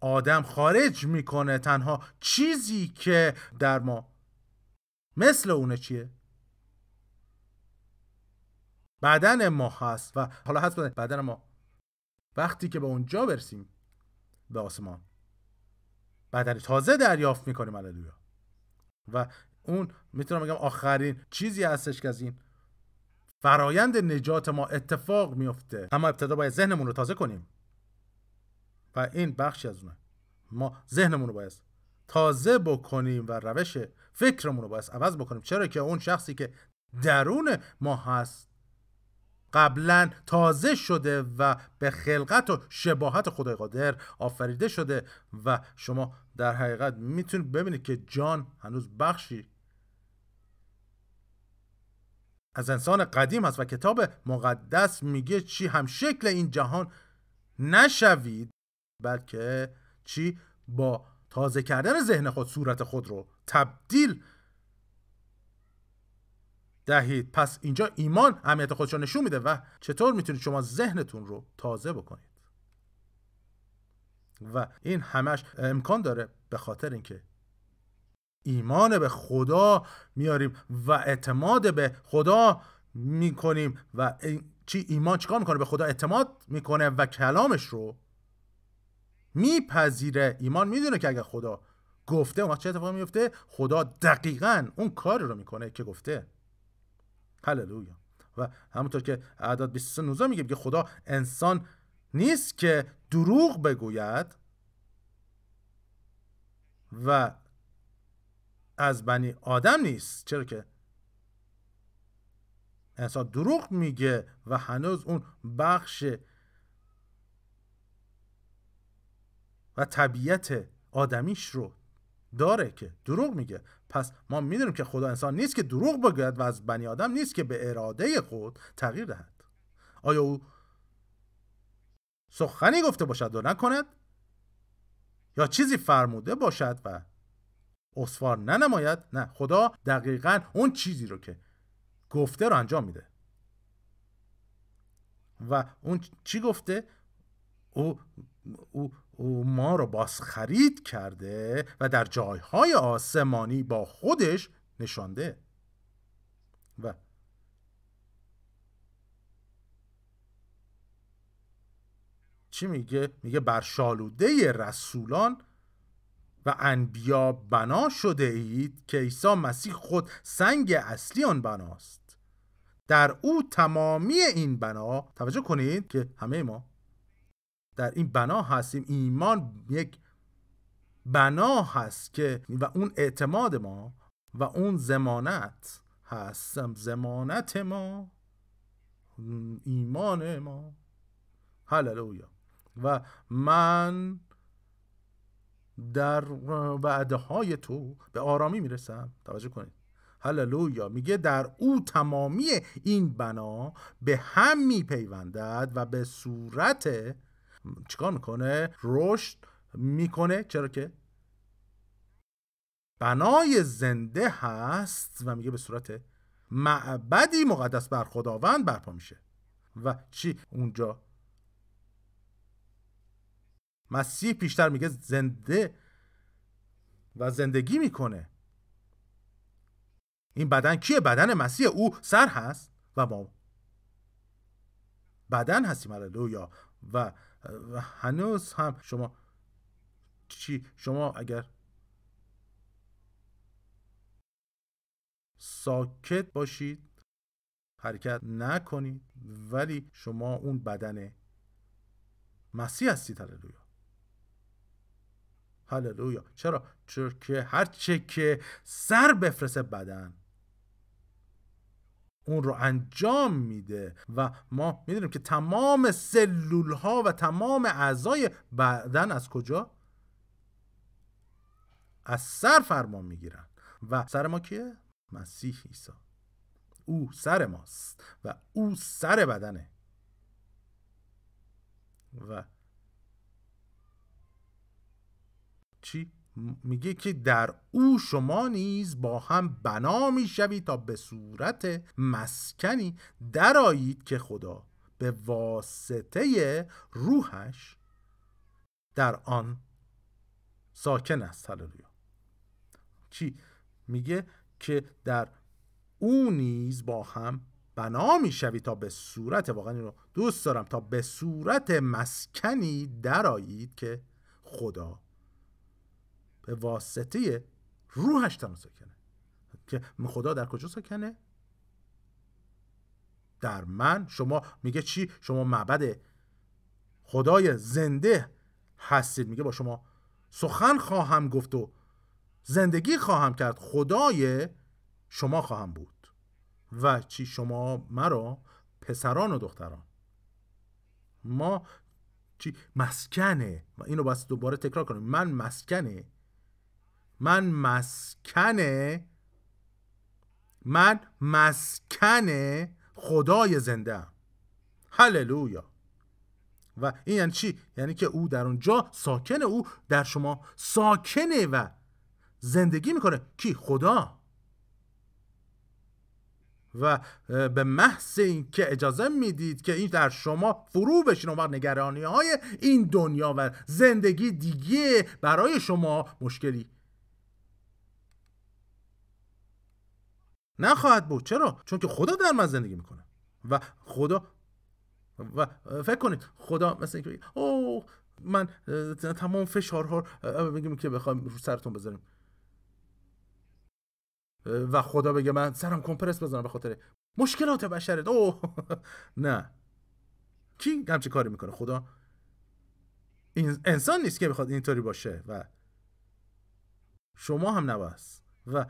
آدم خارج می‌کنه. تنها چیزی که در ما مثل اونه چیه؟ بدن ما هست و حالا هست بدن ما. وقتی که به اونجا برسیم به آسمان بدن تازه دریافت می‌کنیم هللویا. و اون می‌تونم بگم آخرین چیزی هستش که از این فرایند نجات ما اتفاق میفته اما ابتدا باید ذهنمون رو تازه کنیم. و این بخشی از اونه. ما ذهنمون رو باید تازه بکنیم و روش فکرمون رو باید عوض بکنیم. چرا که اون شخصی که درون ما هست قبلا تازه شده و به خلقت و شباهت خدای قادر آفریده شده و شما در حقیقت می‌تونید ببینید که جان هنوز بخشی از انسان قدیم هست و کتاب مقدس میگه چی هم شکل این جهان نشوید بلکه چی؟ با تازه کردن ذهن خود صورت خود رو تبدیل دهید. پس اینجا ایمان اهمیت خودش رو نشون میده و چطور می‌تونید شما ذهنتون رو تازه بکنید. و این همش امکان داره به خاطر اینکه ایمان به خدا میاریم و اعتماد به خدا می‌کنیم و چی ایمان چیکار می‌کنه؟ به خدا اعتماد می‌کنه و کلامش رو میپذیره. ایمان می‌دونه که اگر خدا گفته اون چه اتفاقی میفته خدا دقیقا اون کار رو می‌کنه که گفته. هللویا و همونطور که اعداد 23 19 میگه که خدا انسان نیست که دروغ بگوید و از بنی آدم نیست. چرا که انسان دروغ میگه و هنوز اون بخش و طبیعت آدمیش رو داره که دروغ میگه. پس ما می‌دونیم که خدا انسان نیست که دروغ بگوید و از بنی آدم نیست که به اراده خود تغییر دهد. آیا او سخنی گفته باشد و نکند؟ یا چیزی فرموده باشد و اسفار ننماید؟ نه خدا دقیقا اون چیزی رو که گفته رو انجام میده. و اون چی گفته؟ او, او, او ما رو باز خرید کرده و در جایهای آسمانی با خودش نشانده و چی میگه؟ میگه بر شالوده رسولان و انبیا بنا شده اید که عیسی مسیح خود سنگ اصلی آن بناست در او تمامی این بنا توجه کنید که همه ما در این بنا هستیم. ایمان یک بنا هست که و اون اعتماد ما و اون زمانت هست. زمانت ما ایمان ما. هللویا. و من در وعده های تو به آرامی می‌رسم. توجه کنید. هللویا. میگه در او تمامی این بنا به هم میپیوندد و به صورت چیکار می‌کنه؟ رشد می‌کنه. چرا که؟ بنای زنده هست و میگه به صورت معبدی مقدس بر خداوند برپا میشه. و چی؟ اونجا. مسیح پیشتر میگه زنده و زندگی می‌کنه. این بدن کیه؟ بدن مسیح. او سر هست و ما. بدن هستیم. هللویا. و هنوز هم شما چی شما اگر ساکت باشید حرکت نکنید ولی شما اون بدن مسیح هستید. هللویا. هللویا. چرا؟ چرا که هر چه که سر بفرسه بدن. اون رو انجام میده و ما می‌دونیم که تمام سلول ها و تمام اعضای بدن از کجا؟ از سر فرمان می‌گیرن. و سر ما کیه؟ مسیح عیسی. او سر ماست و او سر بدنه. و چی؟ میگه که در او شما نیز با هم بنا می‌شوید تا به صورت مسکنی درایید که خدا به واسطه روحش در آن ساکن است. هللویا. چی؟ میگه که در او نیز با هم بنا می‌شوی تا به صورت واقعا اینو دوست دارم تا به صورت مسکنی درایید که خدا به واسطه روحش تنها ساکنه. که خدا در کجا ساکنه؟ در من. شما میگه چی؟ شما معبد خدای زنده هستید. میگه با شما سخن خواهم گفت و زندگی خواهم کرد. خدای شما خواهم بود. و چی؟ شما مرا پسران و دختران. ما چی؟ مسکنه اینو باید دوباره تکرار کنیم. من مسکنه من مسکنه من مسکنه خدای زنده هللویا و این یعنی چی؟ یعنی که او در اونجا ساکنه او در شما ساکنه و زندگی می‌کنه کی؟ خدا و به محض که اجازه می‌دید که این در شما فرو بشین و نگرانی های این دنیا و زندگی دیگه برای شما مشکلی نخواهد بود. چرا؟ چون که خدا در من زندگی می‌کنه. و خدا و فکر کنید خدا مثل اینکه او من تمام فشارها بگیم که بخوایم رو سرتون بذاریم. و خدا بگه من سرم کمپرس بزنم به خاطر مشکلات بشره او نه. کی همچه کاری می‌کنه؟ خدا. این انسان نیست که بخواد اینطوری باشه و شما هم نباید و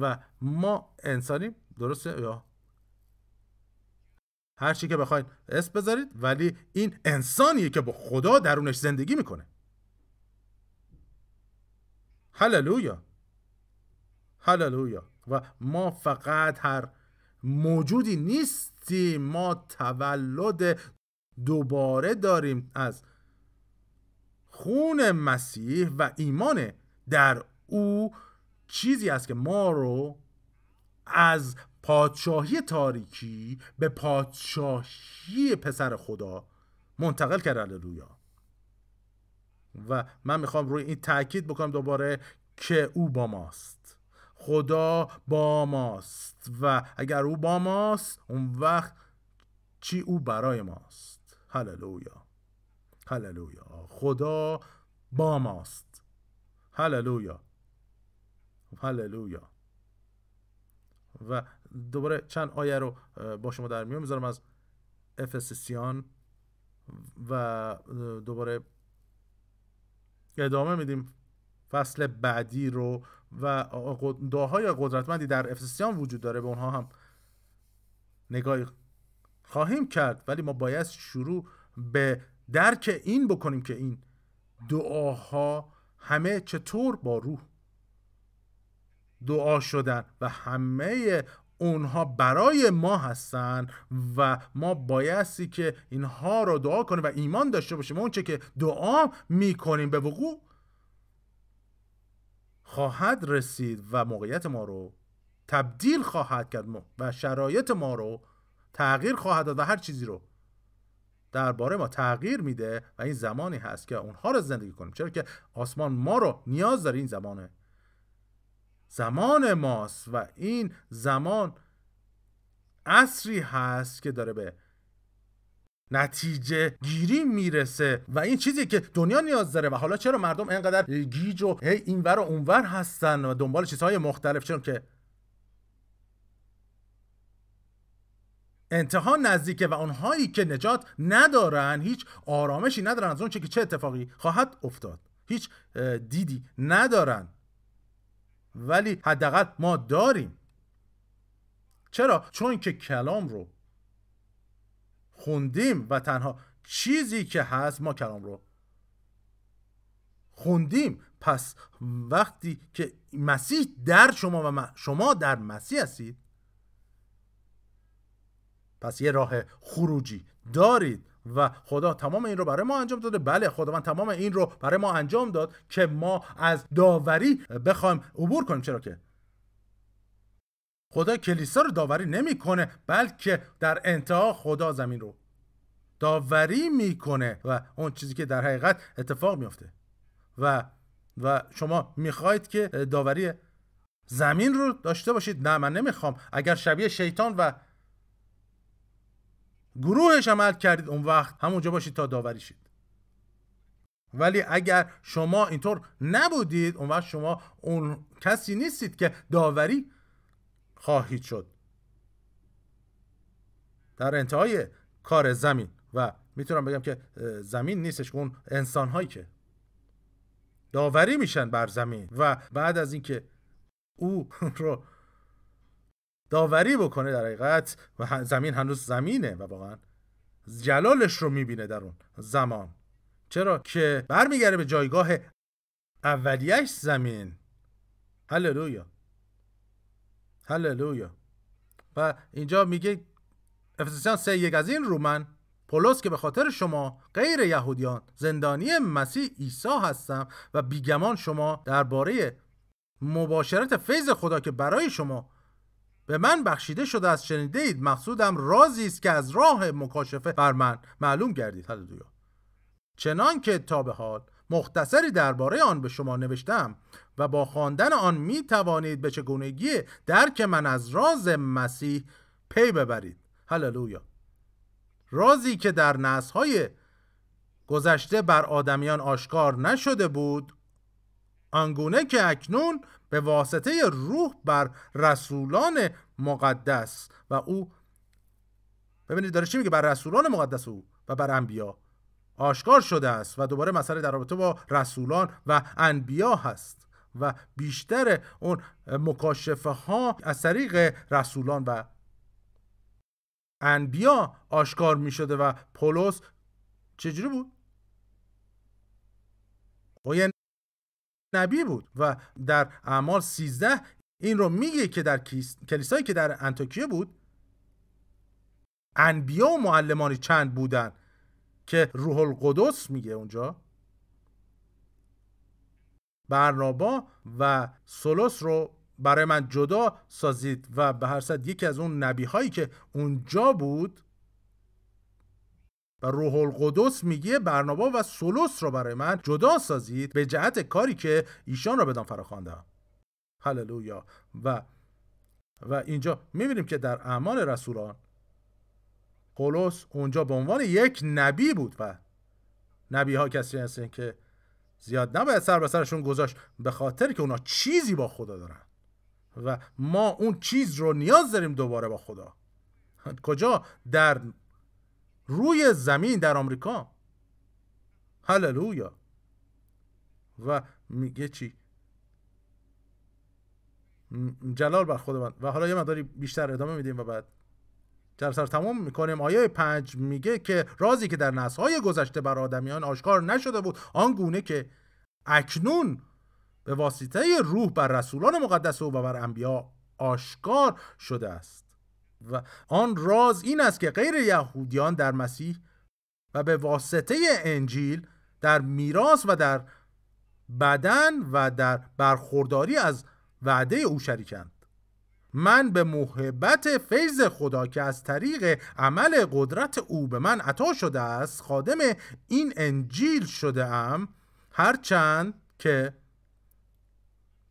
و ما انسانیم درسته یا؟ هر چی که بخواید اسم بذارید ولی این انسانیه که با خدا درونش زندگی می‌کنه. هللویا. هللویا. و ما فقط هر موجودی نیستیم ما تولد دوباره داریم از خون مسیح و ایمان در او چیزی است که ما رو از پادشاهی تاریکی به پادشاهی پسر خدا منتقل کرد هللویا. و من می‌خوام روی این تاکید بکنم دوباره که او با ماست. خدا با ماست. و اگر او با ماست اون وقت چی او برای ماست؟ هللویا. هللویا. خدا با ماست. هللویا. هللویا و دوباره چند آیه رو با شما در میون می‌ذارم از افسسیان و دوباره ادامه میدیم فصل بعدی رو و دعاهای قدرتمندی در افسسیان وجود داره. به اونها هم نگاهی خواهیم کرد. ولی ما باید شروع به درک این بکنیم که این دعاها همه چطور با روح دعا شدن و همه اونها برای ما هستن و ما بایستی که اینها رو دعا کنیم و ایمان داشته باشیم. اونچه که دعا می‌کنیم به وقوع خواهد رسید و موقعیت ما رو تبدیل خواهد کرد و شرایط ما رو تغییر خواهد داد و هر چیزی رو درباره ما تغییر میده و این زمانی هست که اونها رو زندگی کنیم. چرا که آسمان ما رو نیاز داره این زمانه. زمان ماست و این زمان عصری هست که داره به نتیجه گیری می‌رسه و این چیزی که دنیا نیاز داره و حالا چرا مردم اینقدر گیج و هی اینور و اونور هستن و دنبال چیزهای مختلف؟ چون که انتها نزدیکه و اونهایی که نجات ندارن هیچ آرامشی ندارن از اون چه که چه اتفاقی خواهد افتاد. هیچ دیدی ندارن. ولی حداقل ما داریم. چرا؟ چون که کلام رو خوندیم و تنها چیزی که هست ما کلام رو خوندیم. پس وقتی که مسیح در شما و شما در مسیح هستید پس یه راه خروجی دارید. و خدا تمام این رو برای ما انجام داده. بله خداوند تمام این رو برای ما انجام داد که ما از داوری بخوایم عبور کنیم. چرا که؟ خدا کلیسا رو داوری نمی‌کنه بلکه در انتها خدا زمین رو داوری می‌کنه و اون چیزی که در حقیقت اتفاق میفته و و شما می‌خواید که داوری زمین رو داشته باشید. نه من نمی‌خوام. اگر شبیه شیطان و گروهش عمل کردید اون وقت. همونجا باشید تا داوری شید. ولی اگر شما اینطور نبودید اون وقت شما اون کسی نیستید که داوری خواهید شد. در انتهای کار زمین. و می‌تونم بگم که زمین نیستش اون انسان هایی که داوری میشن بر زمین. و بعد از اینکه او رو داوری بکنه در حقیقت و زمین هنوز زمینه و واقعا جلالش رو می‌بینه در اون زمان. چرا که برمیگرده به جایگاه اولیش زمین. هللویا. هللویا. و اینجا میگه افسسیان سه یک از این رو من پولس که به خاطر شما غیر یهودیان زندانی مسیح عیسی هستم و بیگمان شما درباره مباشرت فیض خدا که برای شما به من بخشیده شده است شنیده اید مقصودم رازی است که از راه مکاشفه بر من معلوم گردید. هللویا. چنان که تا به حال مختصری درباره آن به شما نوشتم و با خواندن آن می توانید به چگونگی درک من از راز مسیح پی ببرید. هللویا. رازی که در نسل‌های گذشته بر آدمیان آشکار نشده بود آنگونه که اکنون به واسطه روح بر رسولان مقدس و او ببینید داره چی میگه بر رسولان مقدس او و بر انبیا آشکار شده است و دوباره مسئله در رابطه با رسولان و انبیا هست و بیشتر اون مکاشفه ها از طریق رسولان و انبیا آشکار می شده و پولس چجوری بود؟ او یه نبی بود و در اعمال 13 این رو میگه که در کلیسایی که در انتوکیه بود انبیا و معلمانی چند بودن که روح القدس میگه اونجا برنابا و سولوس رو برای من جدا سازید و به هر صد یکی از اون نبی هایی که اونجا بود و روح القدس میگه برنابا و سولوس رو برای من جدا سازید به جهت کاری که ایشان را بدان فراخوانده. هللویا. و و اینجا می‌بینیم که در اعمال رسولان پولس اونجا به عنوان یک نبی بود و نبی ها کسی هستن که زیاد نباید سر به سرشون گذاشت به خاطر که اونا چیزی با خدا دارن. و ما اون چیز رو نیاز داریم دوباره با خدا. کجا؟ در روی زمین در آمریکا. هللویا. و میگه چی؟ جلال بر من. و حالا یه مداری بیشتر ادامه میدیم و بعد سر تمام می‌کنیم. آیه پنج میگه که رازی که در نسل‌های گذشته بر آدمیان آشکار نشده بود آنگونه که اکنون به واسطه روح بر رسولان مقدس و بر انبیا آشکار شده است. و آن راز این است که غیر یهودیان در مسیح و به واسطه انجیل در میراث و در بدن و در برخورداری از وعده او شریکند. من به محبت فیض خدا که از طریق عمل قدرت او به من عطا شده است خادم این انجیل شده ام هرچند که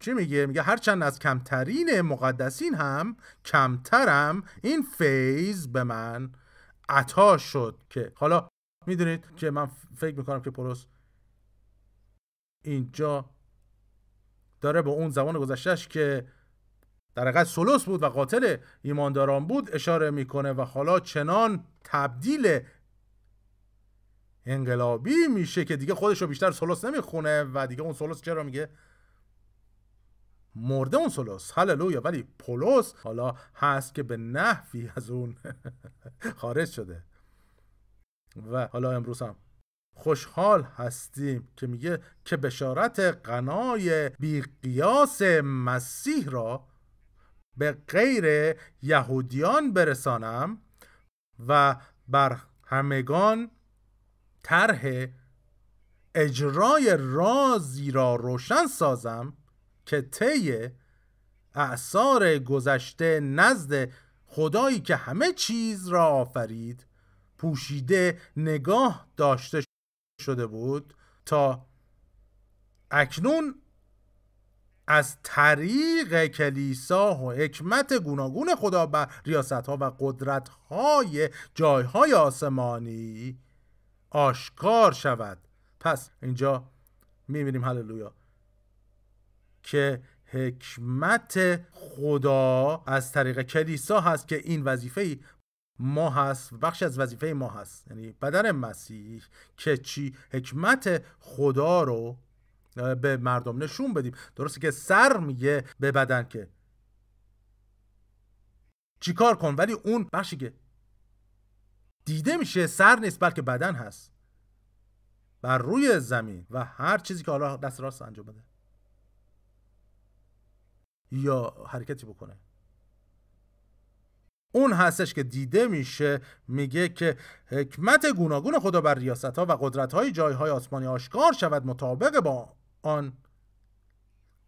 چی میگه؟ میگه هرچند از کمترین مقدسین هم کمترم این فیض به من عطا شد که حالا می‌دونید که من فکر می‌کنم که پولس اینجا داره به اون زمان گذشتهش که در حقیقت سولوس بود و قاتل ایمانداران بود اشاره می‌کنه و حالا چنان تبدیل انقلابی میشه که دیگه خودش رو بیشتر سولوس نمی‌خونه و دیگه اون سولوس چرا میگه مرده اون سولوس هللویا. ولی پولس حالا هست که به نحوی از اون خارج شده. و حالا امروز هم خوشحال هستیم که میگه که بشارت قنای بیقیاس مسیح را به غیر یهودیان برسانم و بر همگان طرح اجرای رازی را روشن سازم که طی اعثار گذشته نزد خدایی که همه چیز را آفرید پوشیده نگاه داشته شده بود تا اکنون از طریق کلیسا و حکمت گوناگون خدا بر ریاست ها و قدرت های جای های آسمانی آشکار شود. پس اینجا می‌بینیم هللویا. که حکمت خدا از طریق کلیسا هست که این وظیفه ما هست بخش از وظیفه ما هست. یعنی بدن مسیح که چی؟ حکمت خدا رو به مردم نشون بدیم. درسته که سر میگه به بدن که چیکار کن؟ ولی اون بخشی که دیده میشه سر نیست بلکه بدن هست. بر روی زمین و هر چیزی که حالا دست راست انجام بده. یا حرکتی بکنه. اون هستش که دیده میشه میگه که حکمت گوناگون خدا بر ریاست ها و قدرت های جای های آسمانی آشکار شود مطابق با آن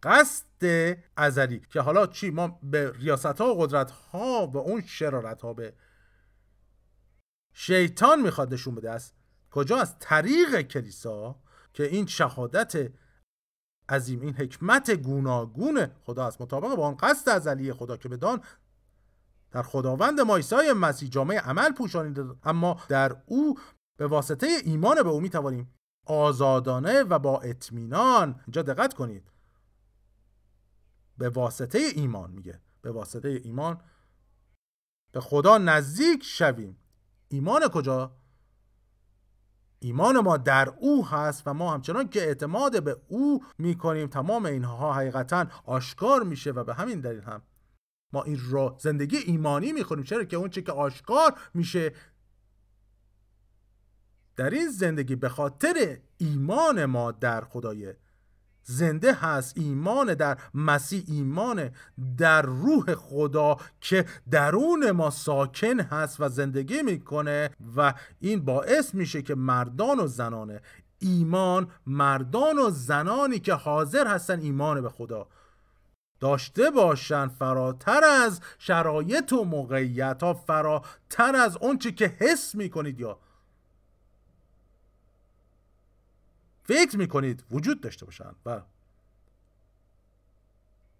قصد ازلی. که حالا چی؟ ما به ریاست ها و قدرت ها و اون شرارت ها به شیطان می‌خواد نشون بده. است کجا؟ از طریق کلیسا که این شهادت عظیم این حکمت گوناگون خدا است. مطابق با آن قصد ازلی خدا که بدان در خداوند ما عیسی مسیح جامعه عمل پوشانیده اما در او به واسطه ایمان به او می توانیم آزادانه و با اطمینان اینجا دقت کنید. به واسطه ایمان میگه. به واسطه ایمان به خدا نزدیک شویم. ایمان کجا؟ ایمان ما در او هست و ما همچنان که اعتماد به او می‌کنیم تمام اینها حقیقتا آشکار میشه و به همین دلیل هم ما این را زندگی ایمانی می‌کنیم چرا که اون چه که آشکار میشه در این زندگی به خاطر ایمان ما در خدای زنده هست. ایمان در مسیح ایمان در روح خدا که درون ما ساکن هست و زندگی می‌کنه و این باعث میشه که مردان و زنان ایمان مردان و زنانی که حاضر هستن ایمان به خدا داشته باشن. فراتر از شرایط و موقعیت ها فراتر از اونچه که حس می‌کنید یا فکر می‌کنید وجود داشته باشن؟ و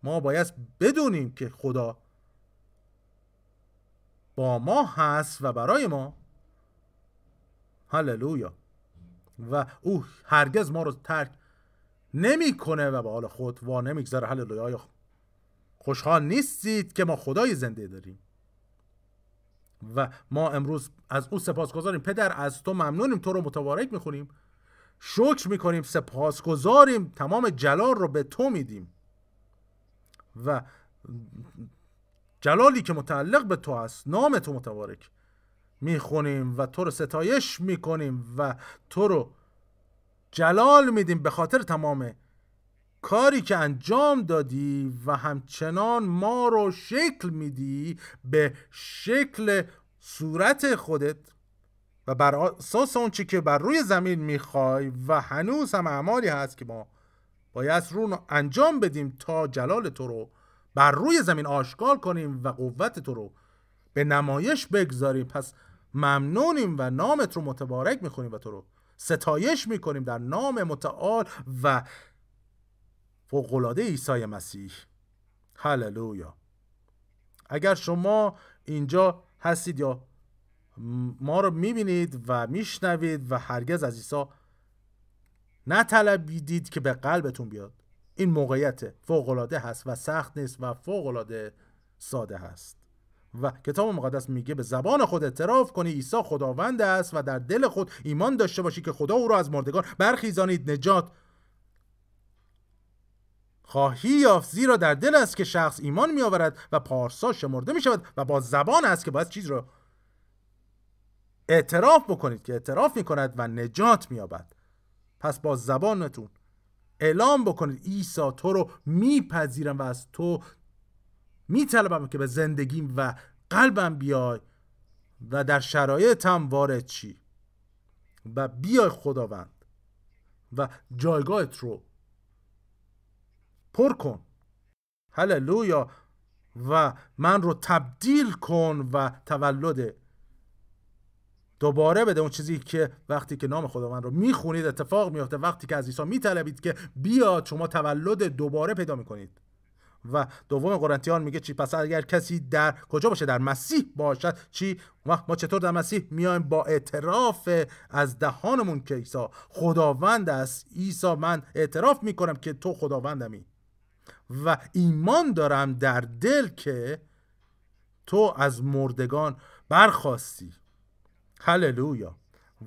ما باید بدونیم که خدا با ما هست و برای ما. هللویا. و او هرگز ما رو ترک نمی‌کنه و به حال خود وا نمی‌گذاره. هللویا. خوشحال نیستید که ما خدای زنده داریم؟ و ما امروز از او سپاس گذاریم پدر از تو ممنونیم. تو رو متبارک می‌خونیم. شکر می‌کنیم سپاسگزاریم. تمام جلال رو به تو میدیم. و جلالی که متعلق به تو است نام تو متبارک می‌خونیم و تو رو ستایش می‌کنیم و تو رو جلال میدیم به خاطر تمام کاری که انجام دادی و همچنان ما رو شکل میدی به شکل صورت خودت. و بر اساس اون چی که بر روی زمین می‌خوای و هنوز هم اعمالی هست که ما باید رو انجام بدیم تا جلال تو رو بر روی زمین آشکار کنیم و قوت تو رو به نمایش بگذاریم. پس ممنونیم و نامت رو متبارک می‌خونیم و تو رو ستایش می‌کنیم در نام متعال و فوقلاده عیسی مسیح. هللویا. اگر شما اینجا هستید یا ما رو می‌بینید و میشنوید و هرگز از عیسی نطلبیدید که به قلبتون بیاد. این موقعیت فوقالعاده هست و سخت نیست و فوقالعاده ساده هست. و کتاب مقدس میگه به زبان خود اعتراف کنی عیسی خداوند است و در دل خود ایمان داشته باشی که خدا او را از مردگان برخیزانید نجات خواهی یافت. زیرا در دل است که شخص ایمان می آورد و پارسا شمرده می شود و با زبان است که باید چیز را اعتراف بکنید که اعتراف می کند و نجات می آبد پس با زبانتون اعلام بکنید عیسی تو رو میپذیرم و از تو میطلبم که به زندگیم و قلبم بیای و در شرایطم وارد چی و بیای خداوند و جایگاهت رو پر کن. هللویا. و من رو تبدیل کن و تولد دوباره بده اون چیزی که وقتی که نام خداوند رو می‌خونید اتفاق میفته وقتی که از عیسی میطلبید که بیاد شما تولد دوباره پیدا می‌کنید. و دوم قرنتیان میگه چی؟ پس اگر کسی در کجا باشه؟ در مسیح باشد. چی؟ ما چطور در مسیح؟ میایم با اعتراف از دهانمون که عیسی خداوند است. عیسی من اعتراف می‌کنم که تو خداوندمی. و ایمان دارم در دل که تو از مردگان برخواستی. هللویا.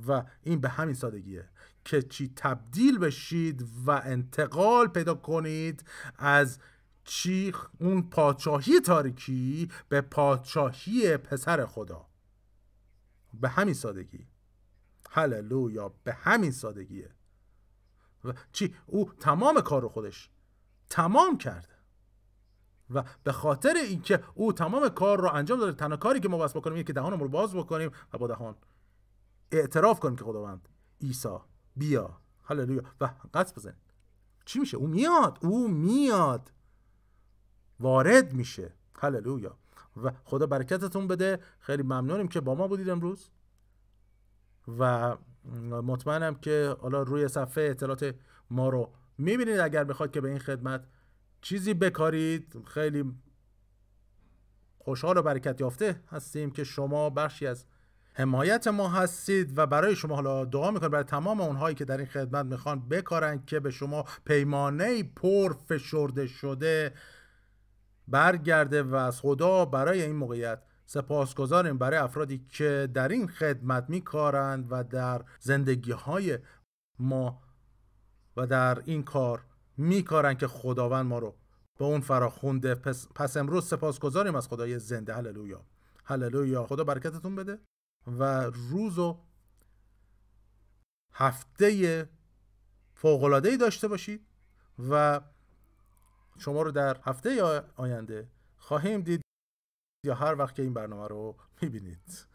و این به همین سادگیه که چی تبدیل بشید و انتقال پیدا کنید از چی اون پادشاهی تاریکی به پادشاهی پسر خدا. به همین سادگی. هللویا به همین سادگیه. و چی؟ او تمام کار خودش تمام کرده و به خاطر اینکه او تمام کار رو انجام داده تنها کاری که ما بس بکنیم اینه که دهانمون رو باز بکنیم و با دهان اعتراف کنیم که خداوند عیسی بیا. هللویا. و قصد بزنیم چی میشه؟ او میاد. او میاد. وارد میشه. هللویا. و خدا برکتتون بده. خیلی ممنونیم که با ما بودید امروز. و مطمئنم که حالا روی صفحه اطلاعات ما رو می‌بینید. اگر بخواید که به این خدمت چیزی بکارید. خیلی خوشحال و برکت یافته هستیم که شما بخشی از حمایت ما هستید و برای شما حالا دعا می‌کنم برای تمام اونهایی که در این خدمت می‌خوان بکارن که به شما پیمانه پر فشرده شده برگرده و از خدا برای این موقعیت سپاسگزاریم برای افرادی که در این خدمت میکارند و در زندگی های ما و در این کار میکارن که خداوند ما رو به اون فراخونده. پس, پس امروز سپاسگزاریم از خدای زنده. هللویا. هللویا. خدا برکتتون بده. و روز و هفته فوقلادهی داشته باشید و شما رو در هفته آینده خواهیم دید یا هر وقت که این برنامه رو می‌بینید.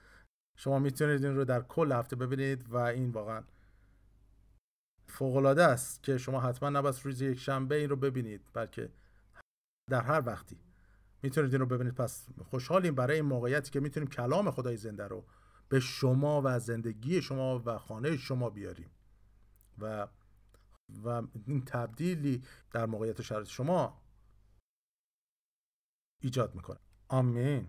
شما می‌تونید این رو در کل هفته ببینید و این واقعا فوقالعاده است که شما حتما نباید روز یک شنبه این رو ببینید بلکه در هر وقتی. می‌تونید این رو ببینید. پس خوشحالیم برای این موقعیتی که می‌تونیم کلام خدای زنده رو به شما و زندگی شما و خانه شما بیاریم. و و این تبدیلی در موقعیت شرایط شما ایجاد می‌کنه. آمین.